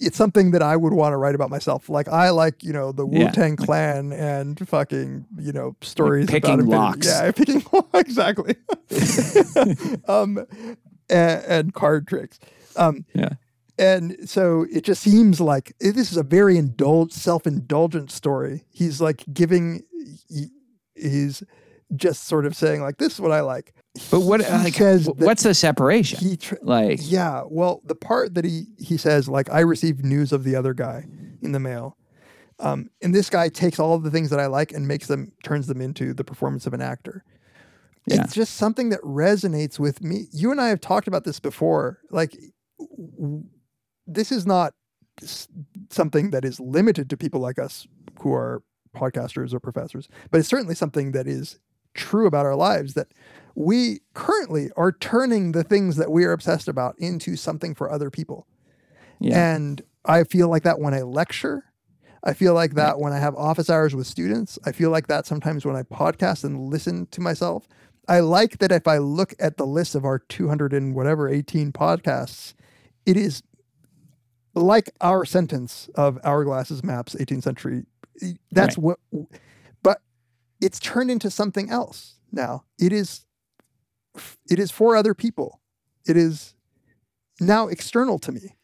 It's something that I would want to write about myself. Like I like, you know, the Wu Tang Clan and fucking, you know, stories picking about locks. Yeah, picking locks. exactly. um, and, and card tricks. Um, Yeah. And so it just seems like eh, this is a very indulged, self-indulgent story. He's like giving, he, he's just sort of saying like, "This is what I like." But what He like says what's the separation? he tr- like yeah, well, the part that he he says like, "I received news of the other guy in the mail," um, and this guy takes all of the things that I like and makes them turns them into the performance of an actor. Yeah. It's just something that resonates with me. You and I have talked about this before. Like, this is not something that is limited to people like us who are podcasters or professors, but it's certainly something that is true about our lives that we currently are turning the things that we are obsessed about into something for other people. yeah. And I feel like that when I lecture. I feel like that when I have office hours with students. I feel like that sometimes when I podcast and listen to myself. I like that if I look at the list of our 200 and whatever 18 podcasts, it is like our sentence of hourglasses maps 18th century that's Right. what but it's turned into something else now it is it is for other people it is now external to me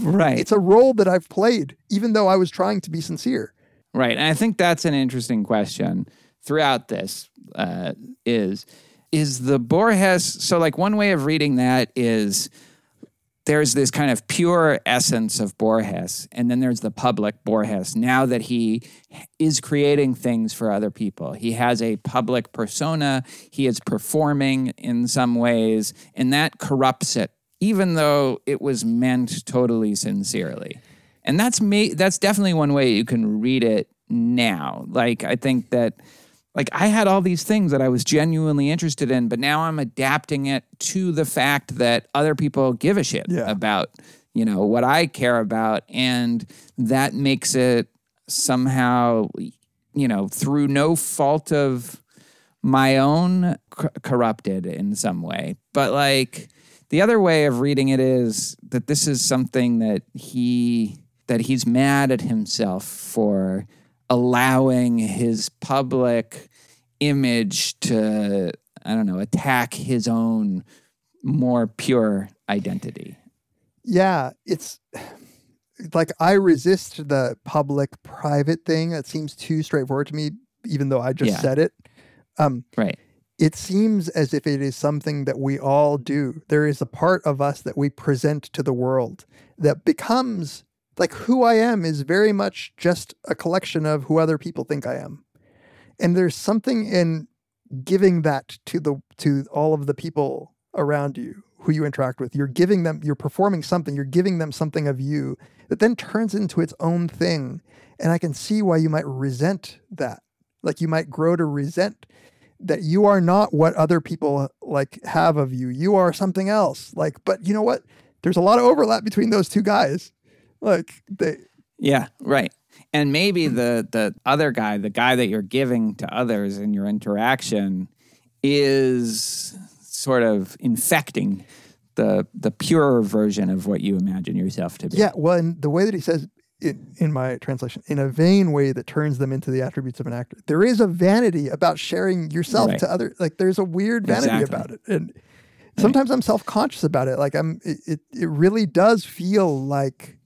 right. it's a role that i've played even though i was trying to be sincere Right. And I think that's an interesting question throughout this uh, is is the Borges so like one way of reading that is there's this kind of pure essence of Borges and then there's the public Borges now that he is creating things for other people. He has a public persona, he is performing in some ways and that corrupts it even though it was meant totally sincerely. And that's me that's definitely one way you can read it now. Like I think that like I had all these things that I was genuinely interested in, but now I'm adapting it to the fact that other people give a shit Yeah. about, you know, what I care about. And that makes it somehow, you know, through no fault of my own cor- corrupted in some way. But like the other way of reading it is that this is something that he that he's mad at himself for allowing his public image to I don't know, attack his own more pure identity. Yeah, it's like I resist the public private thing. That seems too straightforward to me, even though I just Yeah. said it. Um, Right. it seems as if it is something that we all do. There is a part of us that we present to the world that becomes like who I am is very much just a collection of who other people think I am. And there's something in giving that to the to all of the people around you who you interact with. You're giving them you're performing something, you're giving them something of you that then turns into its own thing. And I can see why you might resent that. Like you might grow to resent that you are not what other people like have of you. You are something else. Like, but you know what? There's a lot of overlap between those two guys. Like they Yeah, right. And maybe the the other guy, the guy that you're giving to others in your interaction is sort of infecting the the pure version of what you imagine yourself to be. Yeah, well, and the way that he says it in my translation, in a vain way that turns them into the attributes of an actor. There is a vanity about sharing yourself Right. to other. Like there's a weird vanity Exactly. about it, and sometimes I'm self conscious about it. Like I'm, it, it really does feel like.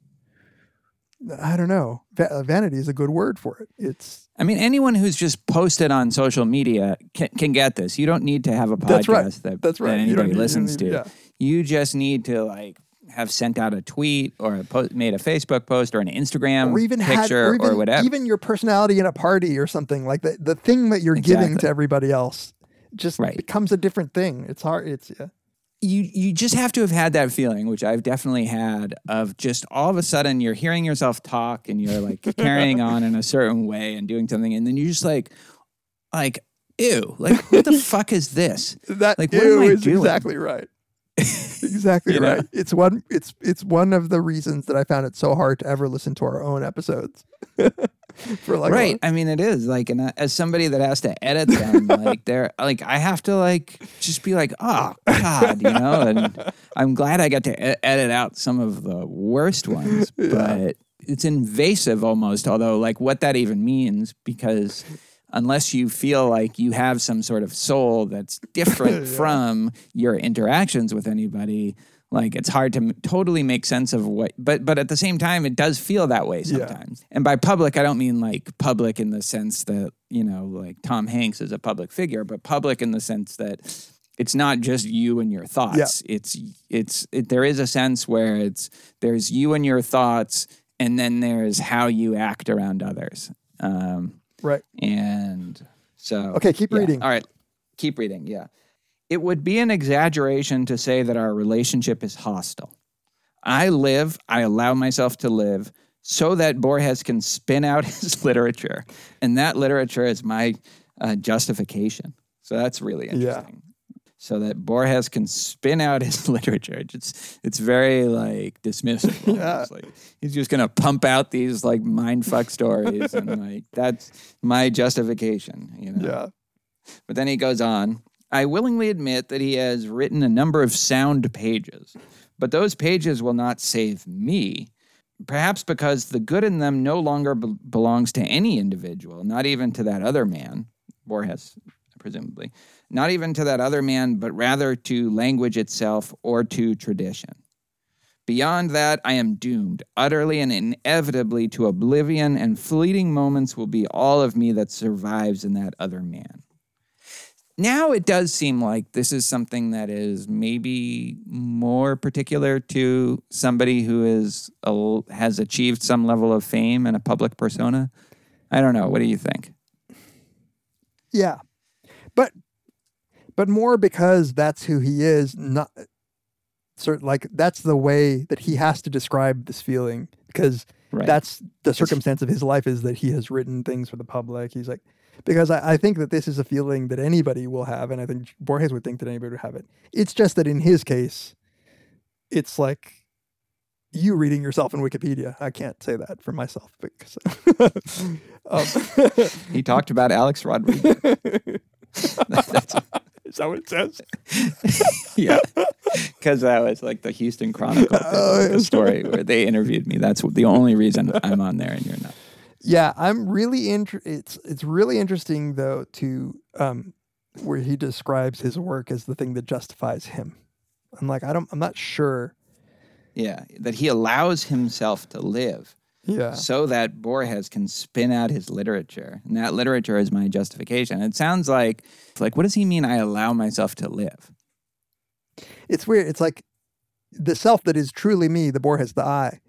I don't know. Va- uh, vanity is a good word for it. It's I mean, anyone who's just posted on social media can, can get this. You don't need to have a podcast That's right. that, That's right. that anybody need- listens don't to. yeah. You just need to like have sent out a tweet or a po- made a Facebook post or an Instagram or even had, picture or, even, whatever. even your personality in a party or something like the the thing that you're giving to everybody else just Right. becomes a different thing. It's hard. It's yeah. You you just have to have had that feeling, which I've definitely had, of just all of a sudden you're hearing yourself talk and you're like carrying on in a certain way and doing something, and then you're just like, like, ew, like what the fuck is this? That Like, what ew am I is doing? exactly right. exactly You know? right. It's one. It's it's one of the reasons that I found it so hard to ever listen to our own episodes. For like right. I mean, it is like, and uh, as somebody that has to edit them, like they're like, I have to like just be like, oh God, you know. And I'm glad I got to e- edit out some of the worst ones, but it's invasive almost. Although, like, what that even means, because unless you feel like you have some sort of soul that's different from your interactions with anybody. Like it's hard to m- totally make sense of what, but but at the same time, it does feel that way Yeah. sometimes. And by public, I don't mean like public in the sense that, you know, like Tom Hanks is a public figure, but public in the sense that it's not just you and your thoughts. It's, it's, it, there is a sense where it's, there's you and your thoughts, and then there's how you act around others. Um, right. and so. Okay, keep yeah. reading. All right, keep reading. Yeah. It would be an exaggeration to say that our relationship is hostile. I live, I allow myself to live so that Borges can spin out his literature. And that literature is my uh, justification. So that's really Yeah. interesting. So that Borges can spin out his literature. It's it's very like dismissive. almost. Like he's just gonna pump out these like mind fuck stories and like that's my justification, you know. Yeah. But then he goes on I willingly admit that he has written a number of sound pages, but those pages will not save me. Perhaps because the good in them no longer be- belongs to any individual, not even to that other man, Borges, presumably, not even to that other man, but rather to language itself or to tradition. Beyond that, I am doomed, utterly and inevitably to oblivion, and fleeting moments will be all of me that survives in that other man now it does seem like this is something that is maybe more particular to somebody who is a, has achieved some level of fame and a public persona. I don't know. What do you think? Yeah. But but more because that's who he is, not sort like that's the way that he has to describe this feeling because Right. that's the circumstance of his life is that he has written things for the public. He's like because I, I think that this is a feeling that anybody will have, and I think Borges would think that anybody would have it. It's just that in his case, it's like you reading yourself in Wikipedia. I can't say that for myself because um, He talked about Alex Rodriguez. That's, is that what it says? yeah, because that was like the Houston Chronicle Oh, yeah. story where they interviewed me. That's the only reason I'm on there and you're not. Yeah, I'm really inter- it's it's really interesting though to um where he describes his work as the thing that justifies him. I'm like I don't I'm not sure. Yeah, that he allows himself to live Yeah. so that Borges can spin out his literature, and that literature is my justification. It sounds like like what does he mean? I allow myself to live. It's weird. It's like the self that is truly me, the Borges the I,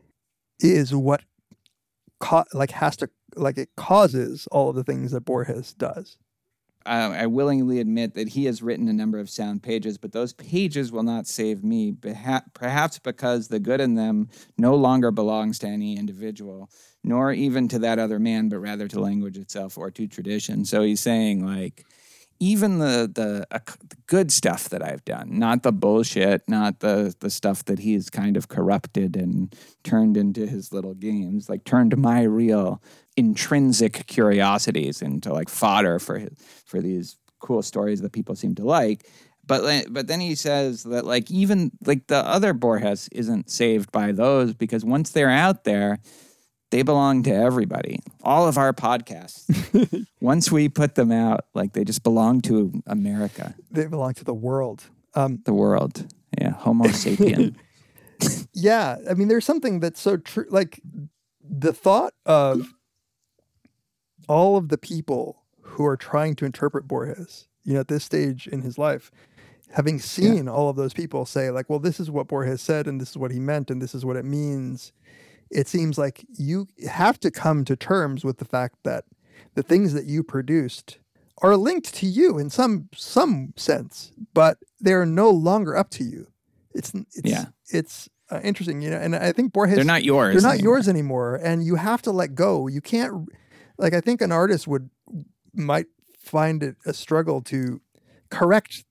is what ca- like has to like it causes all of the things that Borges does. um, I willingly admit that he has written a number of sound pages, but those pages will not save me, beha- perhaps because the good in them no longer belongs to any individual, nor even to that other man, but rather to language itself or to tradition. So he's saying, like, even the the, uh, the good stuff that I've done, not the bullshit, not the the stuff that he's kind of corrupted and turned into his little games, like turned my real intrinsic curiosities into like fodder for his, for these cool stories that people seem to like. But but then he says that like even like the other Borges isn't saved by those because once they're out there, they belong to everybody. All of our podcasts, once we put them out, like they just belong to America, They belong to the world. Um, the world. Yeah, Homo sapien. yeah, I mean, there's something that's so true. Like the thought of all of the people who are trying to interpret Borges, you know, at this stage in his life, having seen all of those people say, like, well, this is what Borges said, and this is what he meant, and this is what it means. It seems like you have to come to terms with the fact that the things that you produced are linked to you in some some sense, but they are no longer up to you. It's it's Yeah. it's uh, interesting, you know, and I think Borges They're not yours. they're not anymore. yours anymore and you have to let go you can't like i think an artist would might find it a struggle to correct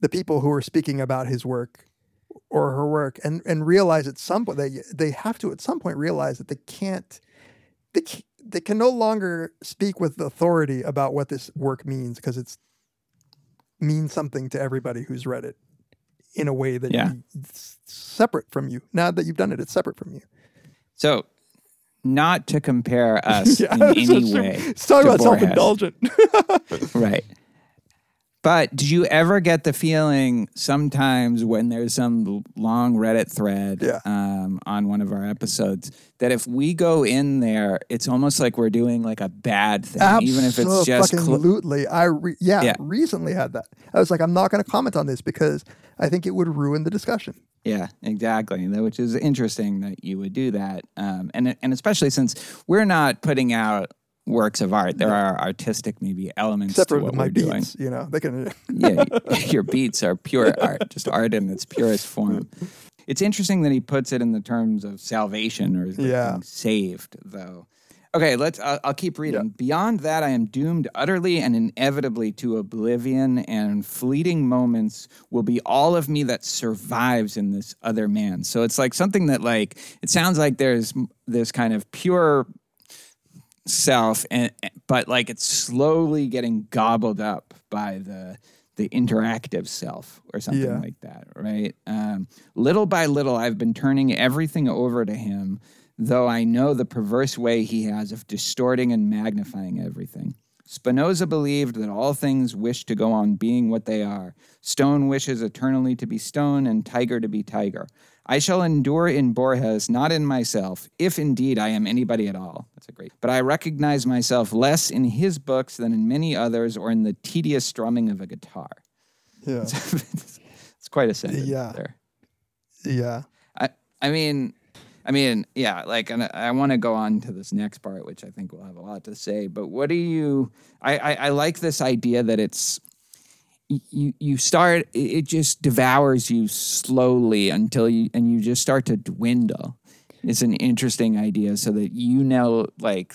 the people who are speaking about his work or her work and and realize at some point they they have to at some point realize that they can't they ca- they can no longer speak with authority about what this work means because it's means something to everybody who's read it in a way that Yeah. you, it's separate from you now that you've done it it's separate from you So, not to compare us Yeah, in any way. It's talking about Borges. self-indulgent. Right. But did you ever get the feeling sometimes when there's some long Reddit thread Yeah. um, on one of our episodes that if we go in there, it's almost like we're doing like a bad thing, even if it's just cl- absolutely. I re- yeah, Yeah. recently had that. I was like, I'm not going to comment on this because I think it would ruin the discussion. Yeah, exactly. Which is interesting that you would do that, um, and and especially since we're not putting out works of art. There are artistic maybe elements Except to for what my we're doing. you know, they can. yeah, your beats are pure art, just art in its purest form. It's interesting that he puts it in the terms of salvation or Yeah. being saved, though. Okay, let's. I'll, I'll keep reading. Beyond that, I am doomed utterly and inevitably to oblivion, and fleeting moments will be all of me that survives in this other man. So it's like something that, like, it sounds like there's this kind of pure self and but like it's slowly getting gobbled up by the the interactive self or something Yeah. like that right? Um, little by little i've been turning everything over to him though i know the perverse way he has of distorting and magnifying everything. Spinoza believed that all things wish to go on being what they are. Stone wishes eternally to be stone and tiger to be tiger I shall endure in Borges, not in myself, if indeed I am anybody at all. That's a great. But I recognize myself less in his books than in many others, or in the tedious strumming of a guitar. yeah, it's quite a sentence Yeah. there. yeah, I, I mean, I mean, yeah. Like, and I, I want to go on to this next part, which I think will have a lot to say. But what do you? I, I, I like this idea that it's you you start it just devours you slowly until you and you just start to dwindle it's an interesting idea so that you know like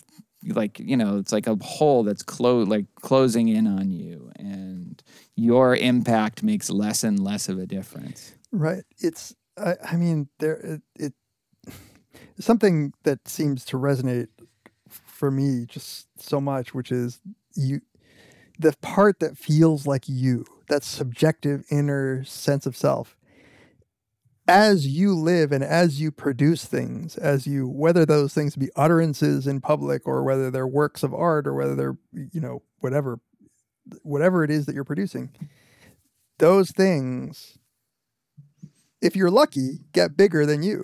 like you know it's like a hole that's clo- like closing in on you and your impact makes less and less of a difference Right. It's. I, I mean, there. It, it. Something that seems to resonate for me just so much, which is you, the part that feels like you, that subjective inner sense of self. As you live and as you produce things, as you whether those things be utterances in public or whether they're works of art or whether they're you know whatever, whatever it is that you're producing, those things if you're lucky, get bigger than you.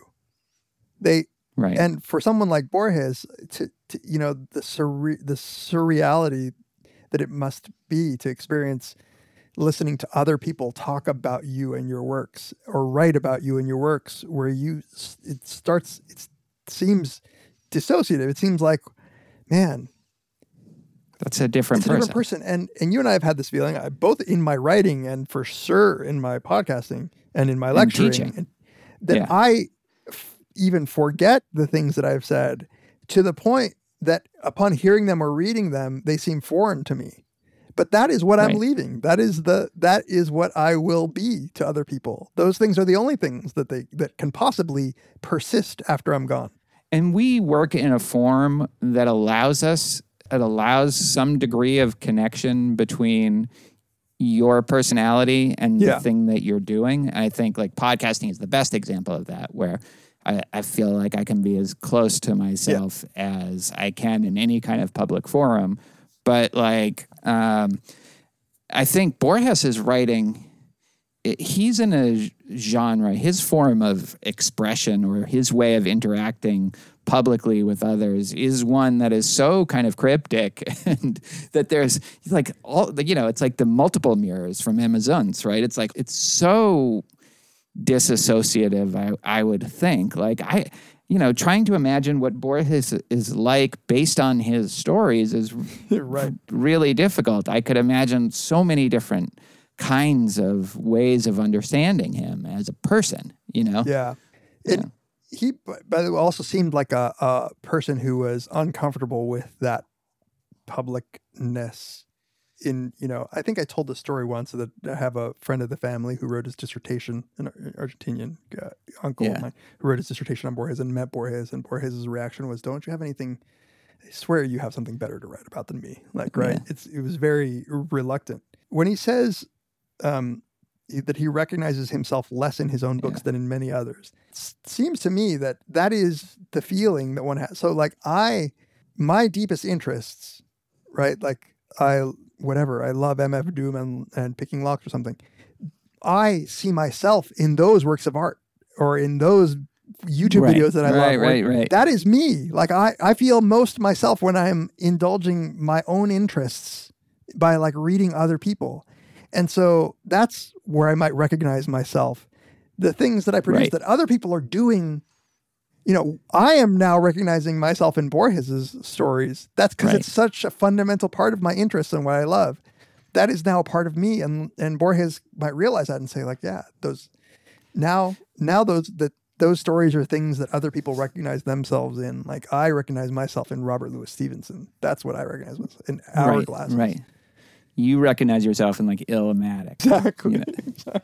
They right and for someone like Borges, to, to you know the surre- the surreality that it must be to experience listening to other people talk about you and your works or write about you and your works, where you it starts it seems dissociative. It seems like, man, that's a different it's a person different person. And and you and I have had this feeling, I, both in my writing and for sure in my podcasting and in my lecturing, teaching. and that Yeah. I f- even forget the things that I've said to the point that upon hearing them or reading them, they seem foreign to me. But that is what I'm leaving. That is the that is what I will be to other people. Those things are the only things that they that can possibly persist after I'm gone. and we work in a form that allows us it allows some degree of connection between your personality and Yeah. the thing that you're doing i think like podcasting is the best example of that where I, I feel like i can be as close to myself as i can in any kind of public forum but like um, i think borges's writing it- he's in a genre his form of expression or his way of interacting publicly with others is one that is so kind of cryptic and that there's like all you know it's like the multiple mirrors from amazons right? It's like it's so disassociative i, I would think like i you know trying to imagine what borges is like based on his stories is right. really difficult. I could imagine so many different kinds of ways of understanding him as a person, you know? Yeah. It, He, b- by the way, also seemed like a, a person who was uncomfortable with that publicness. In you know, I think I told the story once that I have a friend of the family who wrote his dissertation, an Argentinian uh, uncle Yeah. of mine, who wrote his dissertation on Borges and met Borges, and Borges's reaction was, "Don't you have anything?" I swear you have something better to write about than me. Like, right? Yeah. It's it was very reluctant when he says um, that he recognizes himself less in his own books than in many others. It seems to me that that is the feeling that one has. So, like, I, my deepest interests, right? Like, I, whatever, I love MF Doom and, and picking locks or something. I see myself in those works of art or in those YouTube Right, videos that I like. right, love. right, right. That is me. Like, I, I feel most myself when I'm indulging my own interests by like reading other people. And so that's where I might recognize myself. The things that I produce Right. that other people are doing, you know, I am now recognizing myself in Borges's stories. That's because Right. it's such a fundamental part of my interest and what I love. That is now a part of me. And and Borges might realize that and say, like, yeah, those now now those that those stories are things that other people recognize themselves in. Like I recognize myself in Robert Louis Stevenson. That's what I recognize myself in Hourglass. Right, right. You recognize yourself in like Illmatic. Exactly.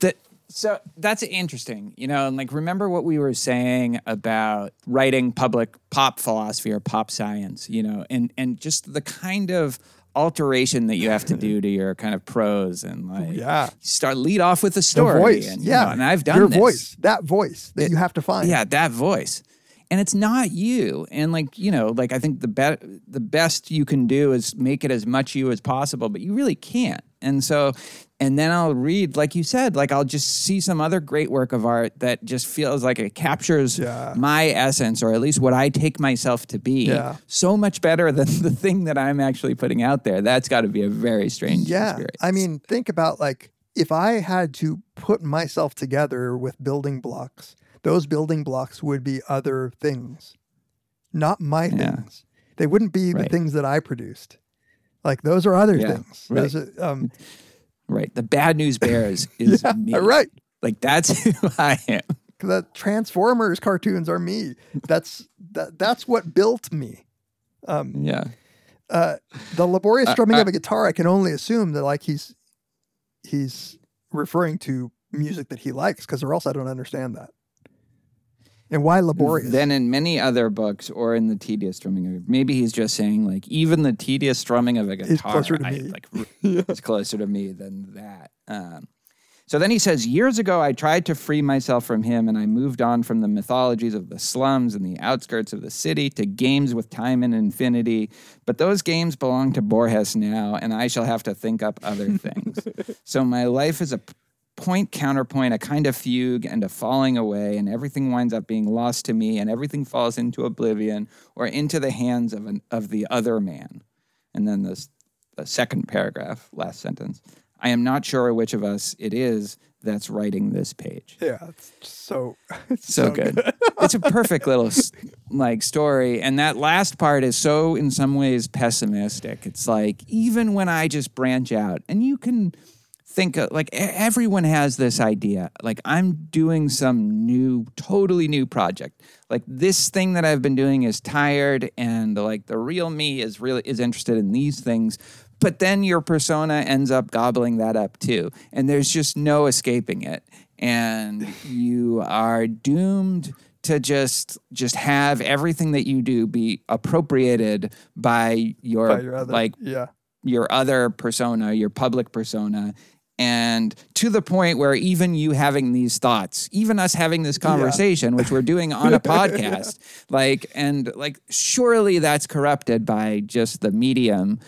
That, so that's interesting, you know, and like remember what we were saying about writing public pop philosophy or pop science, you know, and and just the kind of alteration that you have to do to your kind of prose and like Yeah. start lead off with a The story voice. and you yeah. know, and I've done your this. voice. That voice that you have to find. Yeah, that voice. And it's not you. And like, you know, like I think the be- the best you can do is make it as much you as possible, but you really can't. And so and then I'll read like you said, like I'll just see some other great work of art that just feels like it captures Yeah. my essence or at least what I take myself to be Yeah. so much better than the thing that I'm actually putting out there. That's got to be a very strange Yeah. experience. I mean, think about like if I had to put myself together with building blocks, those building blocks would be other things, not my Yeah. things. They wouldn't be the things that I produced. Like those are other Yeah, things. right. Are, um, right. The bad news bears is yeah, me. right. Like that's who I am. The Transformers cartoons are me. That's that. That's what built me. Yeah. Uh, the laborious strumming of a guitar, I can only assume that like he's he's referring to music that he likes, because or else I don't understand that. And why laborious? Then in many other books or in the tedious strumming of maybe he's just saying like even the tedious strumming of a guitar closer to I, me. like is closer to me than that. Um, so then he says, Years ago, I tried to free myself from him, and I moved on from the mythologies of the slums and the outskirts of the city to games with time and infinity. But those games belong to Borges now, and I shall have to think up other things. so my life is a point counterpoint, a kind of fugue, and a falling away, and everything winds up being lost to me, and everything falls into oblivion or into the hands of, an, of the other man. And then this, the second paragraph, last sentence. I am not sure which of us it is that's writing this page. yeah, it's so it's So, good. it's a perfect little like story, and that last part is so in some ways pessimistic. It's like even when I just branch out, and you can think of, like everyone has this idea. Like I'm doing some new, totally new project. Like this thing that I've been doing is tired, and like the real me is really is interested in these things. But then your persona ends up gobbling that up too, and there's just no escaping it, and you are doomed to just just have everything that you do be appropriated by your, by your other, like yeah. your other persona, your public persona, and to the point where even you having these thoughts, even us having this conversation, which we're doing on a podcast, like, and like, surely that's corrupted by just the medium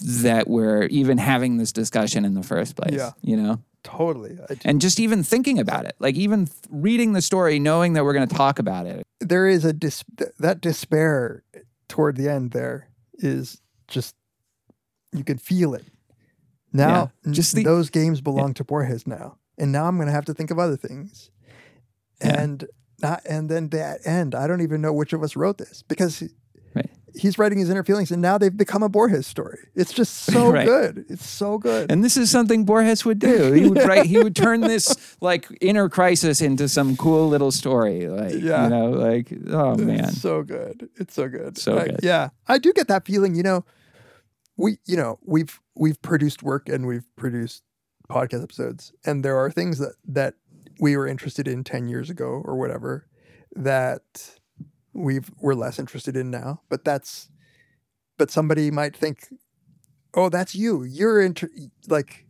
that we're even having this discussion in the first place. Yeah. You know? Totally. And just even thinking about it, like even th- reading the story, knowing that we're going to talk about it. there is a dis- that despair toward the end there is just you can feel it now Yeah, just the- those games belong to Borges now and now I'm going to have to think of other things Yeah. and not and then that end I don't even know which of us wrote this because Right. he's writing his inner feelings and now they've become a Borges story it's just so Right. good it's so good And this is something Borges would do. He would write. He would turn this like inner crisis into some cool little story. Like Yeah. you know, like oh man, It's so good. It's so good. So I- good. yeah, I do get that feeling. You know, we you know we've we've produced work and we've produced podcast episodes, and there are things that that we were interested in ten years ago or whatever that we've we're less interested in now. But that's but somebody might think, oh, that's you. You're into like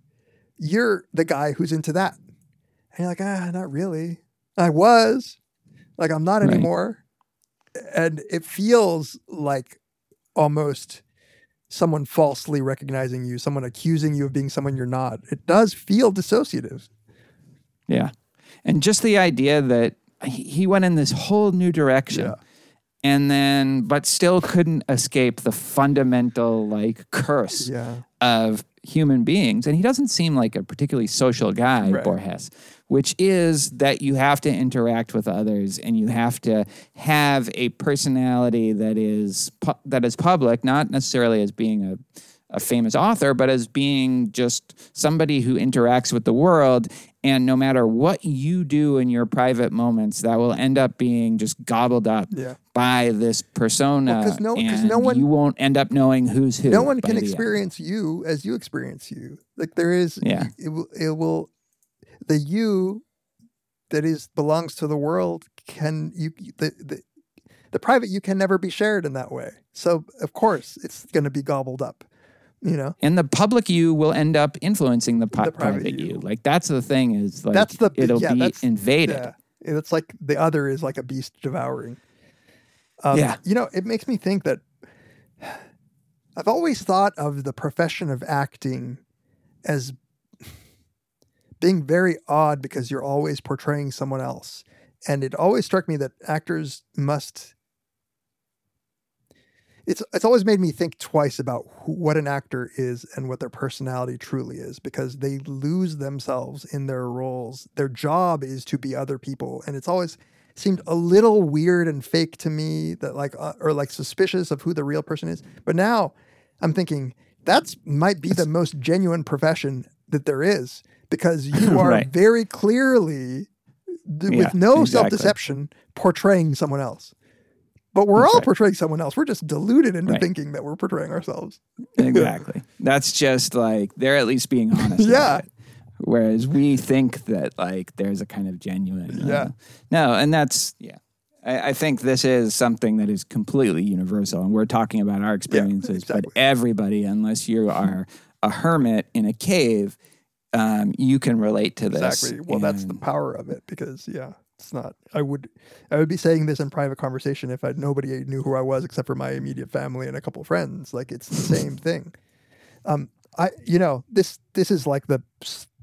you're the guy who's into that, and you're like, ah, not really. I was like I'm not Right. anymore and it feels like almost someone falsely recognizing you, someone accusing you of being someone you're not. It does feel dissociative. yeah. And just the idea that he went in this whole new direction. Yeah. And then, but still couldn't escape the fundamental like curse Yeah. of human beings. And he doesn't seem like a particularly social guy, Right. Borges, which is that you have to interact with others and you have to have a personality that is pu- that is public, not necessarily as being a a famous author, but as being just somebody who interacts with the world. And no matter what you do in your private moments, that will end up being just gobbled up Yeah. by this persona. Well, 'cause no- 'cause no one- you won't end up knowing who's who. No one can the end. experience you as you experience you. Like there is Yeah. it will it will the you that is belongs to the world can you the the the private you can never be shared in that way. So of course it's going to be gobbled up. You know. and the public you will end up influencing the, pi- The private private, you. you. Like that's the thing is like that's the it'll yeah, be invaded. Yeah, it's like the other is like a beast devouring. Um, Yeah. you know, it makes me think that I've always thought of the profession of acting as being very odd because you're always portraying someone else, and it always struck me that actors must. It's it's always made me think twice about who, what an actor is and what their personality truly is because they lose themselves in their roles. Their job is to be other people, and it's always seemed a little weird and fake to me that like uh, or like suspicious of who the real person is. But now I'm thinking that's might be the most genuine profession that there is because you are Right. very clearly th- Yeah, with no exactly. self-deception portraying someone else but we're That's all right. portraying someone else. We're just deluded into Right. thinking that we're portraying ourselves. exactly. That's just like they're at least being honest. Yeah. About it. Whereas we think that like there's a kind of genuine. uh, Yeah. no, and that's yeah. I, I think this is something that is completely universal, and we're talking about our experiences. But exactly. everybody, unless you are a hermit in a cave, um, you can relate to this. Exactly. Well, that's the power of it because yeah, it's not. I would, I would be saying this in private conversation if I nobody knew who I was except for my immediate family and a couple friends. Like it's the same thing. Um, I, you know, this this is like the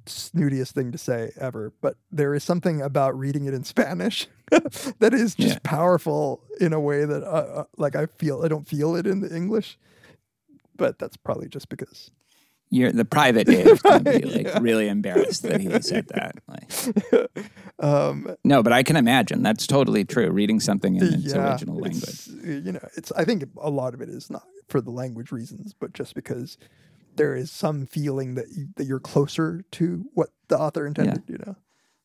snootiest thing to say ever, but there is something about reading it in Spanish that is just Yeah. powerful in a way that, uh, uh, like, I feel I don't feel it in the English. But that's probably just because You're the private Dave's gonna be like yeah. really embarrassed that he said that. Like, um, no, but I can imagine that's totally true. Reading something in its yeah, original language. it's, you know, it's. I think a lot of it is not for the language reasons, but just because there is some feeling that you, that you're closer to what the author intended. You know,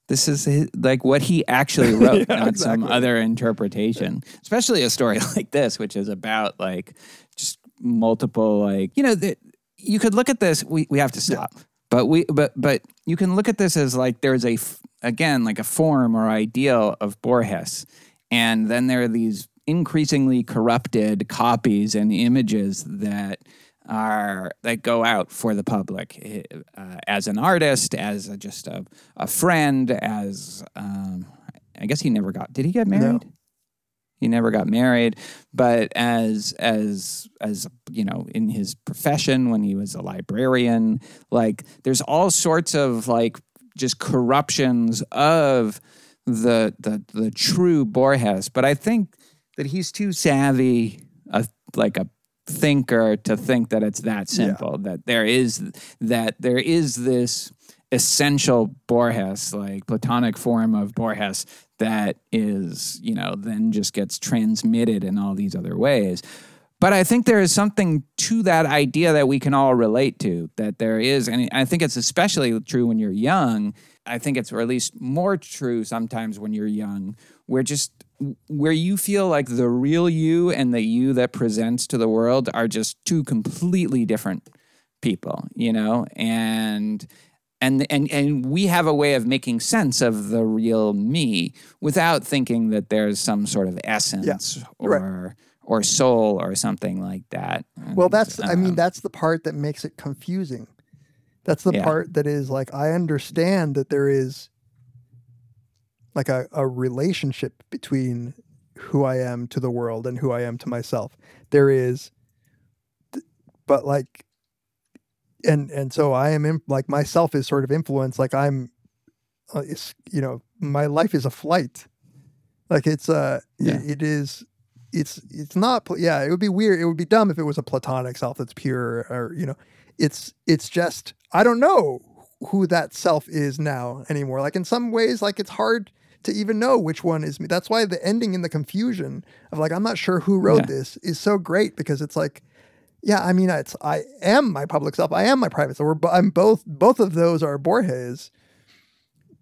This is his, like what he actually wrote, Yeah, not some other interpretation. Especially a story like this, which is about like just multiple like you know that you could look at this. We we have to stop, but we but but you can look at this as like there's a again like a form or ideal of Borges, and then there are these increasingly corrupted copies and images that are that go out for the public eh, uh, as an artist, as a, just a, a friend, as um, I guess he never got. Did he get married? He never got married, but as as as you know, in his profession when he was a librarian, like there's all sorts of like just corruptions of the the the true Borges. But I think that he's too savvy, a, like a thinker, to think that it's that simple. That there is that there is this essential Borges, like Platonic form of Borges, that is you know then just gets transmitted in all these other ways. But I think there is something to that idea that we can all relate to. That there is, and I think it's especially true when you're young. I think it's, or at least more true sometimes when you're young, where just where you feel like the real you and the you that presents to the world are just two completely different people, you know, and and and and we have a way of making sense of the real me without thinking that there's some sort of essence right. or or soul or something like that. well, And, that's. I mean, um, that's the part that makes it confusing. That's the Yeah. part that is like I understand that there is like a, a relationship between who I am to the world and who I am to myself. There is, but like, and and so I am in, like myself is sort of influenced. Like I'm, uh, it's, you know, my life is a flight. Like it's uh, Yeah. it, it is. It's it's not yeah it would be weird it would be dumb if it was a platonic self that's pure or you know it's it's just I don't know who that self is now anymore. Like in some ways, like it's hard to even know which one is me. That's why the ending in the confusion of like I'm not sure who wrote Yeah. this is so great because it's like, yeah, I mean, it's I am my public self, I am my private self. We're, I'm both. Both of those are Borges,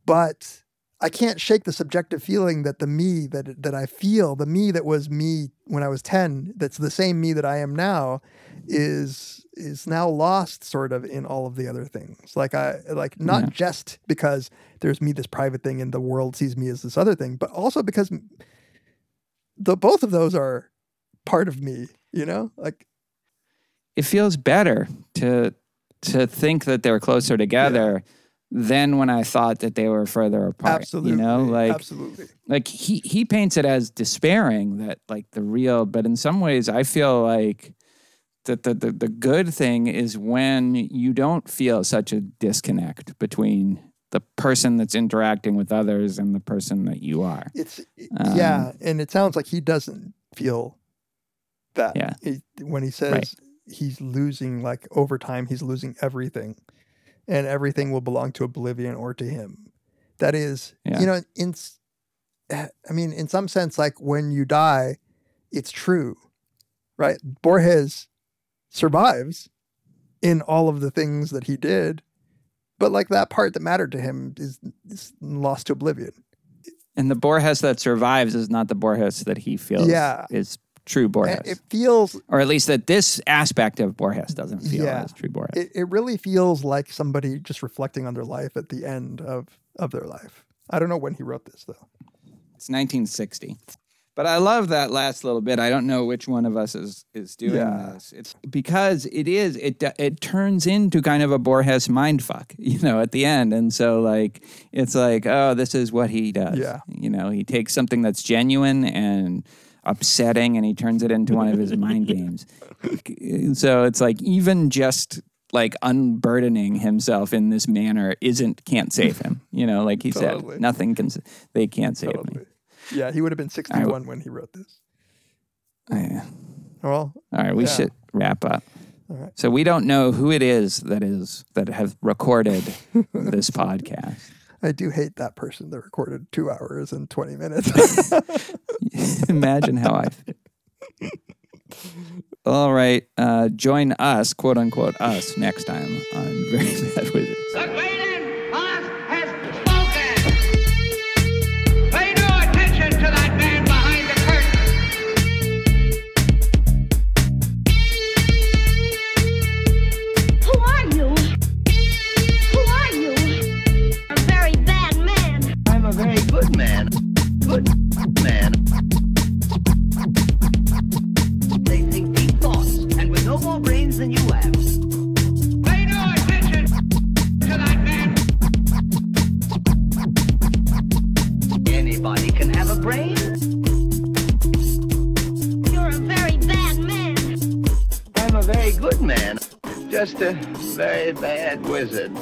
but I can't shake the subjective feeling that the me that that I feel, the me that was me when I was ten, that's the same me that I am now, is is now lost sort of in all of the other things. Like I like not Yeah. just because there's me this private thing and the world sees me as this other thing, but also because the both of those are part of me, you know? Like it feels better to to think that they're closer together than when I thought that they were further apart. absolutely, You know, like absolutely. like he he paints it as despairing that like the real, but in some ways I feel like that the, the the good thing is when you don't feel such a disconnect between the person that's interacting with others and the person that you are. It's Um, yeah, and it sounds like he doesn't feel that. Yeah. He- when he says Right. He's losing, like over time, he's losing everything, and everything will belong to oblivion or to him. That is, Yeah. you know, in eh, I mean, in some sense, like when you die, it's true, right? Borges survives in all of the things that he did, but like that part that mattered to him is, is lost to oblivion And the Borges that survives is not the Borges that he feels Yeah. is true Borges. It feels or at least that this aspect of Borges doesn't feel Yeah. as true Borges. it, it really feels like somebody just reflecting on their life at the end of of their life. I don't know when he wrote this though. It's 1960. But I love that last little bit. I don't know which one of us is is doing Yeah. this. It's because it is it it turns into kind of a Borges mindfuck, you know, at the end. And so like it's like, oh, this is what he does. Yeah. You know, he takes something that's genuine and upsetting and he turns it into one of his mind games. So it's like even just like unburdening himself in this manner isn't can't save him. You know, like he Totally. said, nothing can they can't save me. Yeah, he would have been 61 when he wrote this. Oh, yeah. Well, All right, we Yeah. should wrap up. All right. So we don't know who it is that is that have recorded this podcast. I do hate that person that recorded two hours and 20 minutes. Imagine how I feel. All right, uh, join us, quote unquote, us next time on Very Bad Wizards. More brains than you have. Pay no attention to that man. Anybody can have a brain. You're a very bad man. I'm a very good man. Just a very bad wizard.